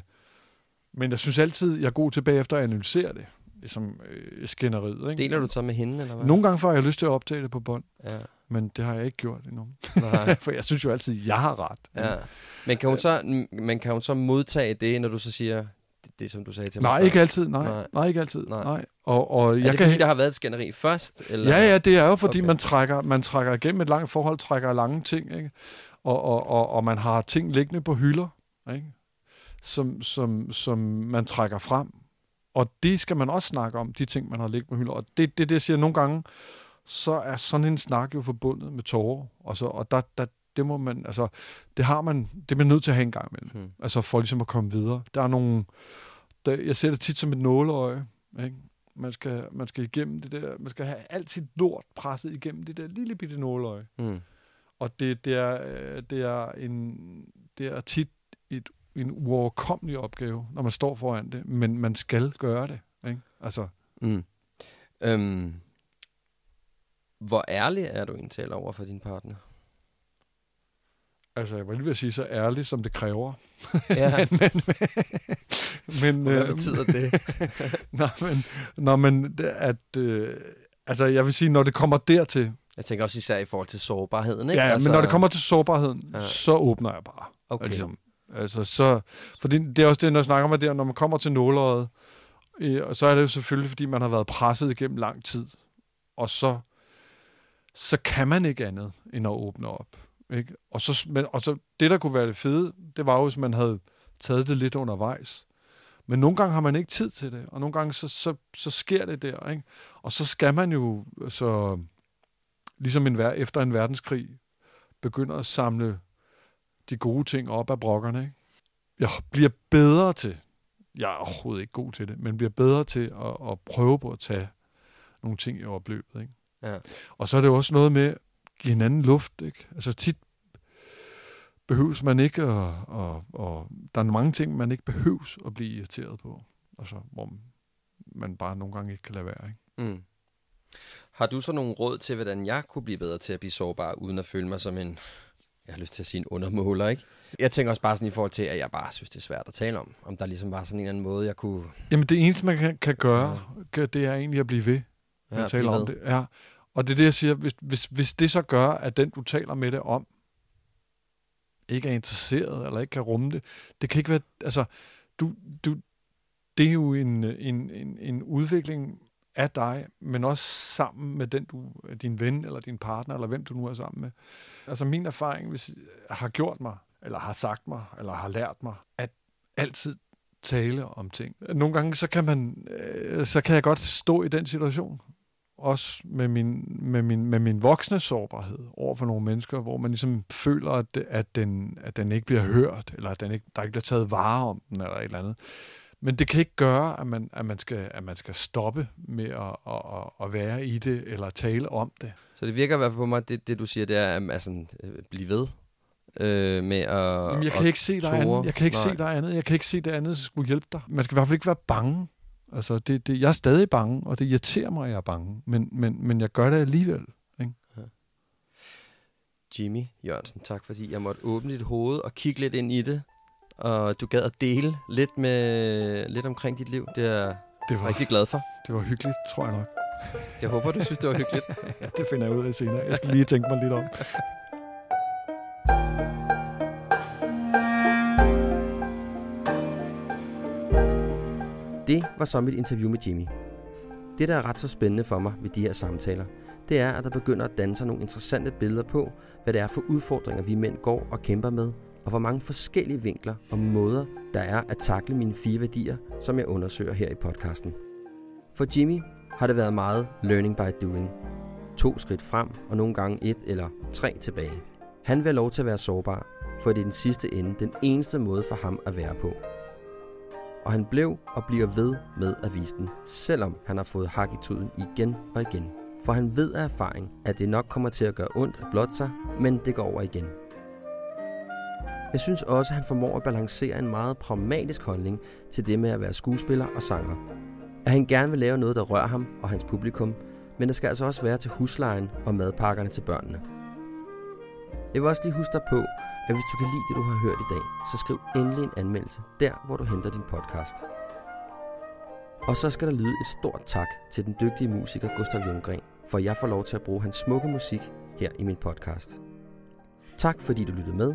men jeg synes altid, jeg er god til bagefter at analysere det. Ligesom øh, skænderiet. Ikke? Deler du så med hende, eller hvad? Nogle gange får jeg lyst til at optage det på bånd, Ja, men det har jeg ikke gjort endnu. nej. For jeg synes jo altid, jeg har ret. ja. Men kan, hun så, men kan hun så modtage det, når du så siger, det, det som du sagde til mig Nej, før? ikke altid. Nej, Nej. nej. ikke altid. Nej. Nej. Og, og Er jeg det kan fordi, der har været et skænderi først? Eller? Ja, ja, det er jo, fordi okay. man, trækker, man trækker igennem et langt forhold, trækker lange ting, ikke? Og, og, og, og man har ting liggende på hylder, ikke? Som, som, som man trækker frem. Og det skal man også snakke om, de ting, man har liggende på hylder. Og det er det, det, jeg siger nogle gange, så er sådan en snak jo forbundet med tårer. Og, så, og der, der, det må man, altså, det har man, det er man nødt til at have en gang imellem. Hmm. Altså for ligesom at komme videre. Der er nogle, der, jeg ser det tit som et nåleøje, ikke? Man skal, man skal igennem det der, man skal have alt sit lort presset igennem det der lille bitte nåleøje. Mm. Og det, det, er, øh, det, er en, det er tit et, en uoverkommelig opgave, når man står foran det, men man skal gøre det. Ikke? Altså, Mm. Øhm, hvor ærlig er du egentlig over for din partner? altså, jeg var lige ved at sige så ærligt, som det kræver. Ja, men, men, men, hvad øh, betyder det? Nå, men, nå, men at, øh, altså, jeg vil sige, når det kommer dertil, Jeg tænker også især i forhold til sårbarheden, ikke? ja, altså, men når det kommer til sårbarheden, Ja. så åbner jeg bare. Okay. Ligesom, altså, så, fordi det er også det, når jeg snakker om det der, når man kommer til nåleret, Øh, og så er det jo selvfølgelig, fordi man har været presset igennem lang tid. Og så, så kan man ikke andet end at åbne op. Ikke? Og, så, men, og så det, der kunne være det fede, det var jo, hvis man havde taget det lidt undervejs. Men nogle gange har man ikke tid til det, og nogle gange så, så, så sker det der. Ikke? Og så skal man jo så, ligesom en, efter en verdenskrig, begynder at samle de gode ting op af brokkerne. Ikke? Jeg bliver bedre til, jeg er overhovedet ikke god til det, men bliver bedre til at, at prøve på at tage nogle ting i opløbet. Ikke? Ja. Og så er det jo også noget med at give hinanden luft. Ikke? Altså tit behøves man ikke, og, og, og der er mange ting, man ikke behøves at blive irriteret på, og så hvor man bare nogle gange ikke kan lade være. Ikke? Mm. Har du så nogle råd til, hvordan jeg kunne blive bedre til at blive sårbar, uden at føle mig som en, jeg har lyst til at sige en undermåler, ikke? Jeg tænker også bare sådan i forhold til, at jeg bare synes, det er svært at tale om. Om der ligesom var sådan en eller anden måde, jeg kunne... Jamen det eneste, man kan, kan gøre, ja. det er egentlig at blive ved med ja, at tale om det. Ja. Og det er det, jeg siger, hvis, hvis, hvis det så gør, at den, du taler med det om, ikke er interesseret, eller ikke kan rumme det, det kan ikke være, altså, du, du, det er jo en, en, en, en udvikling af dig, men også sammen med den, du, din ven, eller din partner, eller hvem du nu er sammen med. Altså min erfaring hvis, har gjort mig, eller har sagt mig, eller har lært mig, at altid tale om ting. Nogle gange, så kan, man, øh, så kan jeg godt stå i den situation, også med min, med min, med min voksne sårbarhed over for nogle mennesker, hvor man ligesom føler, at, at, den, at den ikke bliver hørt, eller at den ikke, der ikke bliver taget vare om den, eller et eller andet. Men det kan ikke gøre, at man, at man, skal, at man skal stoppe med at, at, at være i det, eller tale om det. Så det virker i hvert fald på mig, det, det du siger, det er at altså, blive ved øh, med at Jamen, jeg kan ikke se dig andet. Jeg kan ikke Nej. se dig andet. Jeg kan ikke se det andet, der skulle hjælpe dig. Man skal i hvert fald ikke være bange. Altså, det, det, jeg er stadig bange, og det irriterer mig, at jeg er bange. Men, men, men jeg gør det alligevel. Ikke? Ja. Jimmy Jørgensen, tak fordi jeg måtte åbne dit hoved og kigge lidt ind i det. Og du gad at dele lidt, med, lidt omkring dit liv. Det er det var, rigtig glad for. Det var hyggeligt, tror jeg nok. Jeg håber, du synes, det var hyggeligt. ja, det finder jeg ud af senere. Jeg skal lige tænke mig lidt om. Det var så mit interview med Jimmy. Det, der er ret så spændende for mig ved de her samtaler, det er, at der begynder at danne sig nogle interessante billeder på, hvad det er for udfordringer, vi mænd går og kæmper med, og hvor mange forskellige vinkler og måder, der er at takle mine fire værdier, som jeg undersøger her i podcasten. For Jimmy har det været meget learning by doing. To skridt frem, og nogle gange et eller tre tilbage. Han vil have lov til at være sårbar, for det er den sidste ende den eneste måde for ham at være på og han blev og bliver ved med at vise den, selvom han har fået hak i tuden igen og igen. For han ved af erfaring, at det nok kommer til at gøre ondt at blot sig, men det går over igen. Jeg synes også, at han formår at balancere en meget pragmatisk holdning til det med at være skuespiller og sanger. At han gerne vil lave noget, der rører ham og hans publikum, men der skal altså også være til huslejen og madpakkerne til børnene. Jeg vil også lige huske dig på, at hvis du kan lide det, du har hørt i dag, så skriv endelig en anmeldelse der, hvor du henter din podcast. Og så skal der lyde et stort tak til den dygtige musiker Gustav Junggren, for jeg får lov til at bruge hans smukke musik her i min podcast. Tak fordi du lyttede med,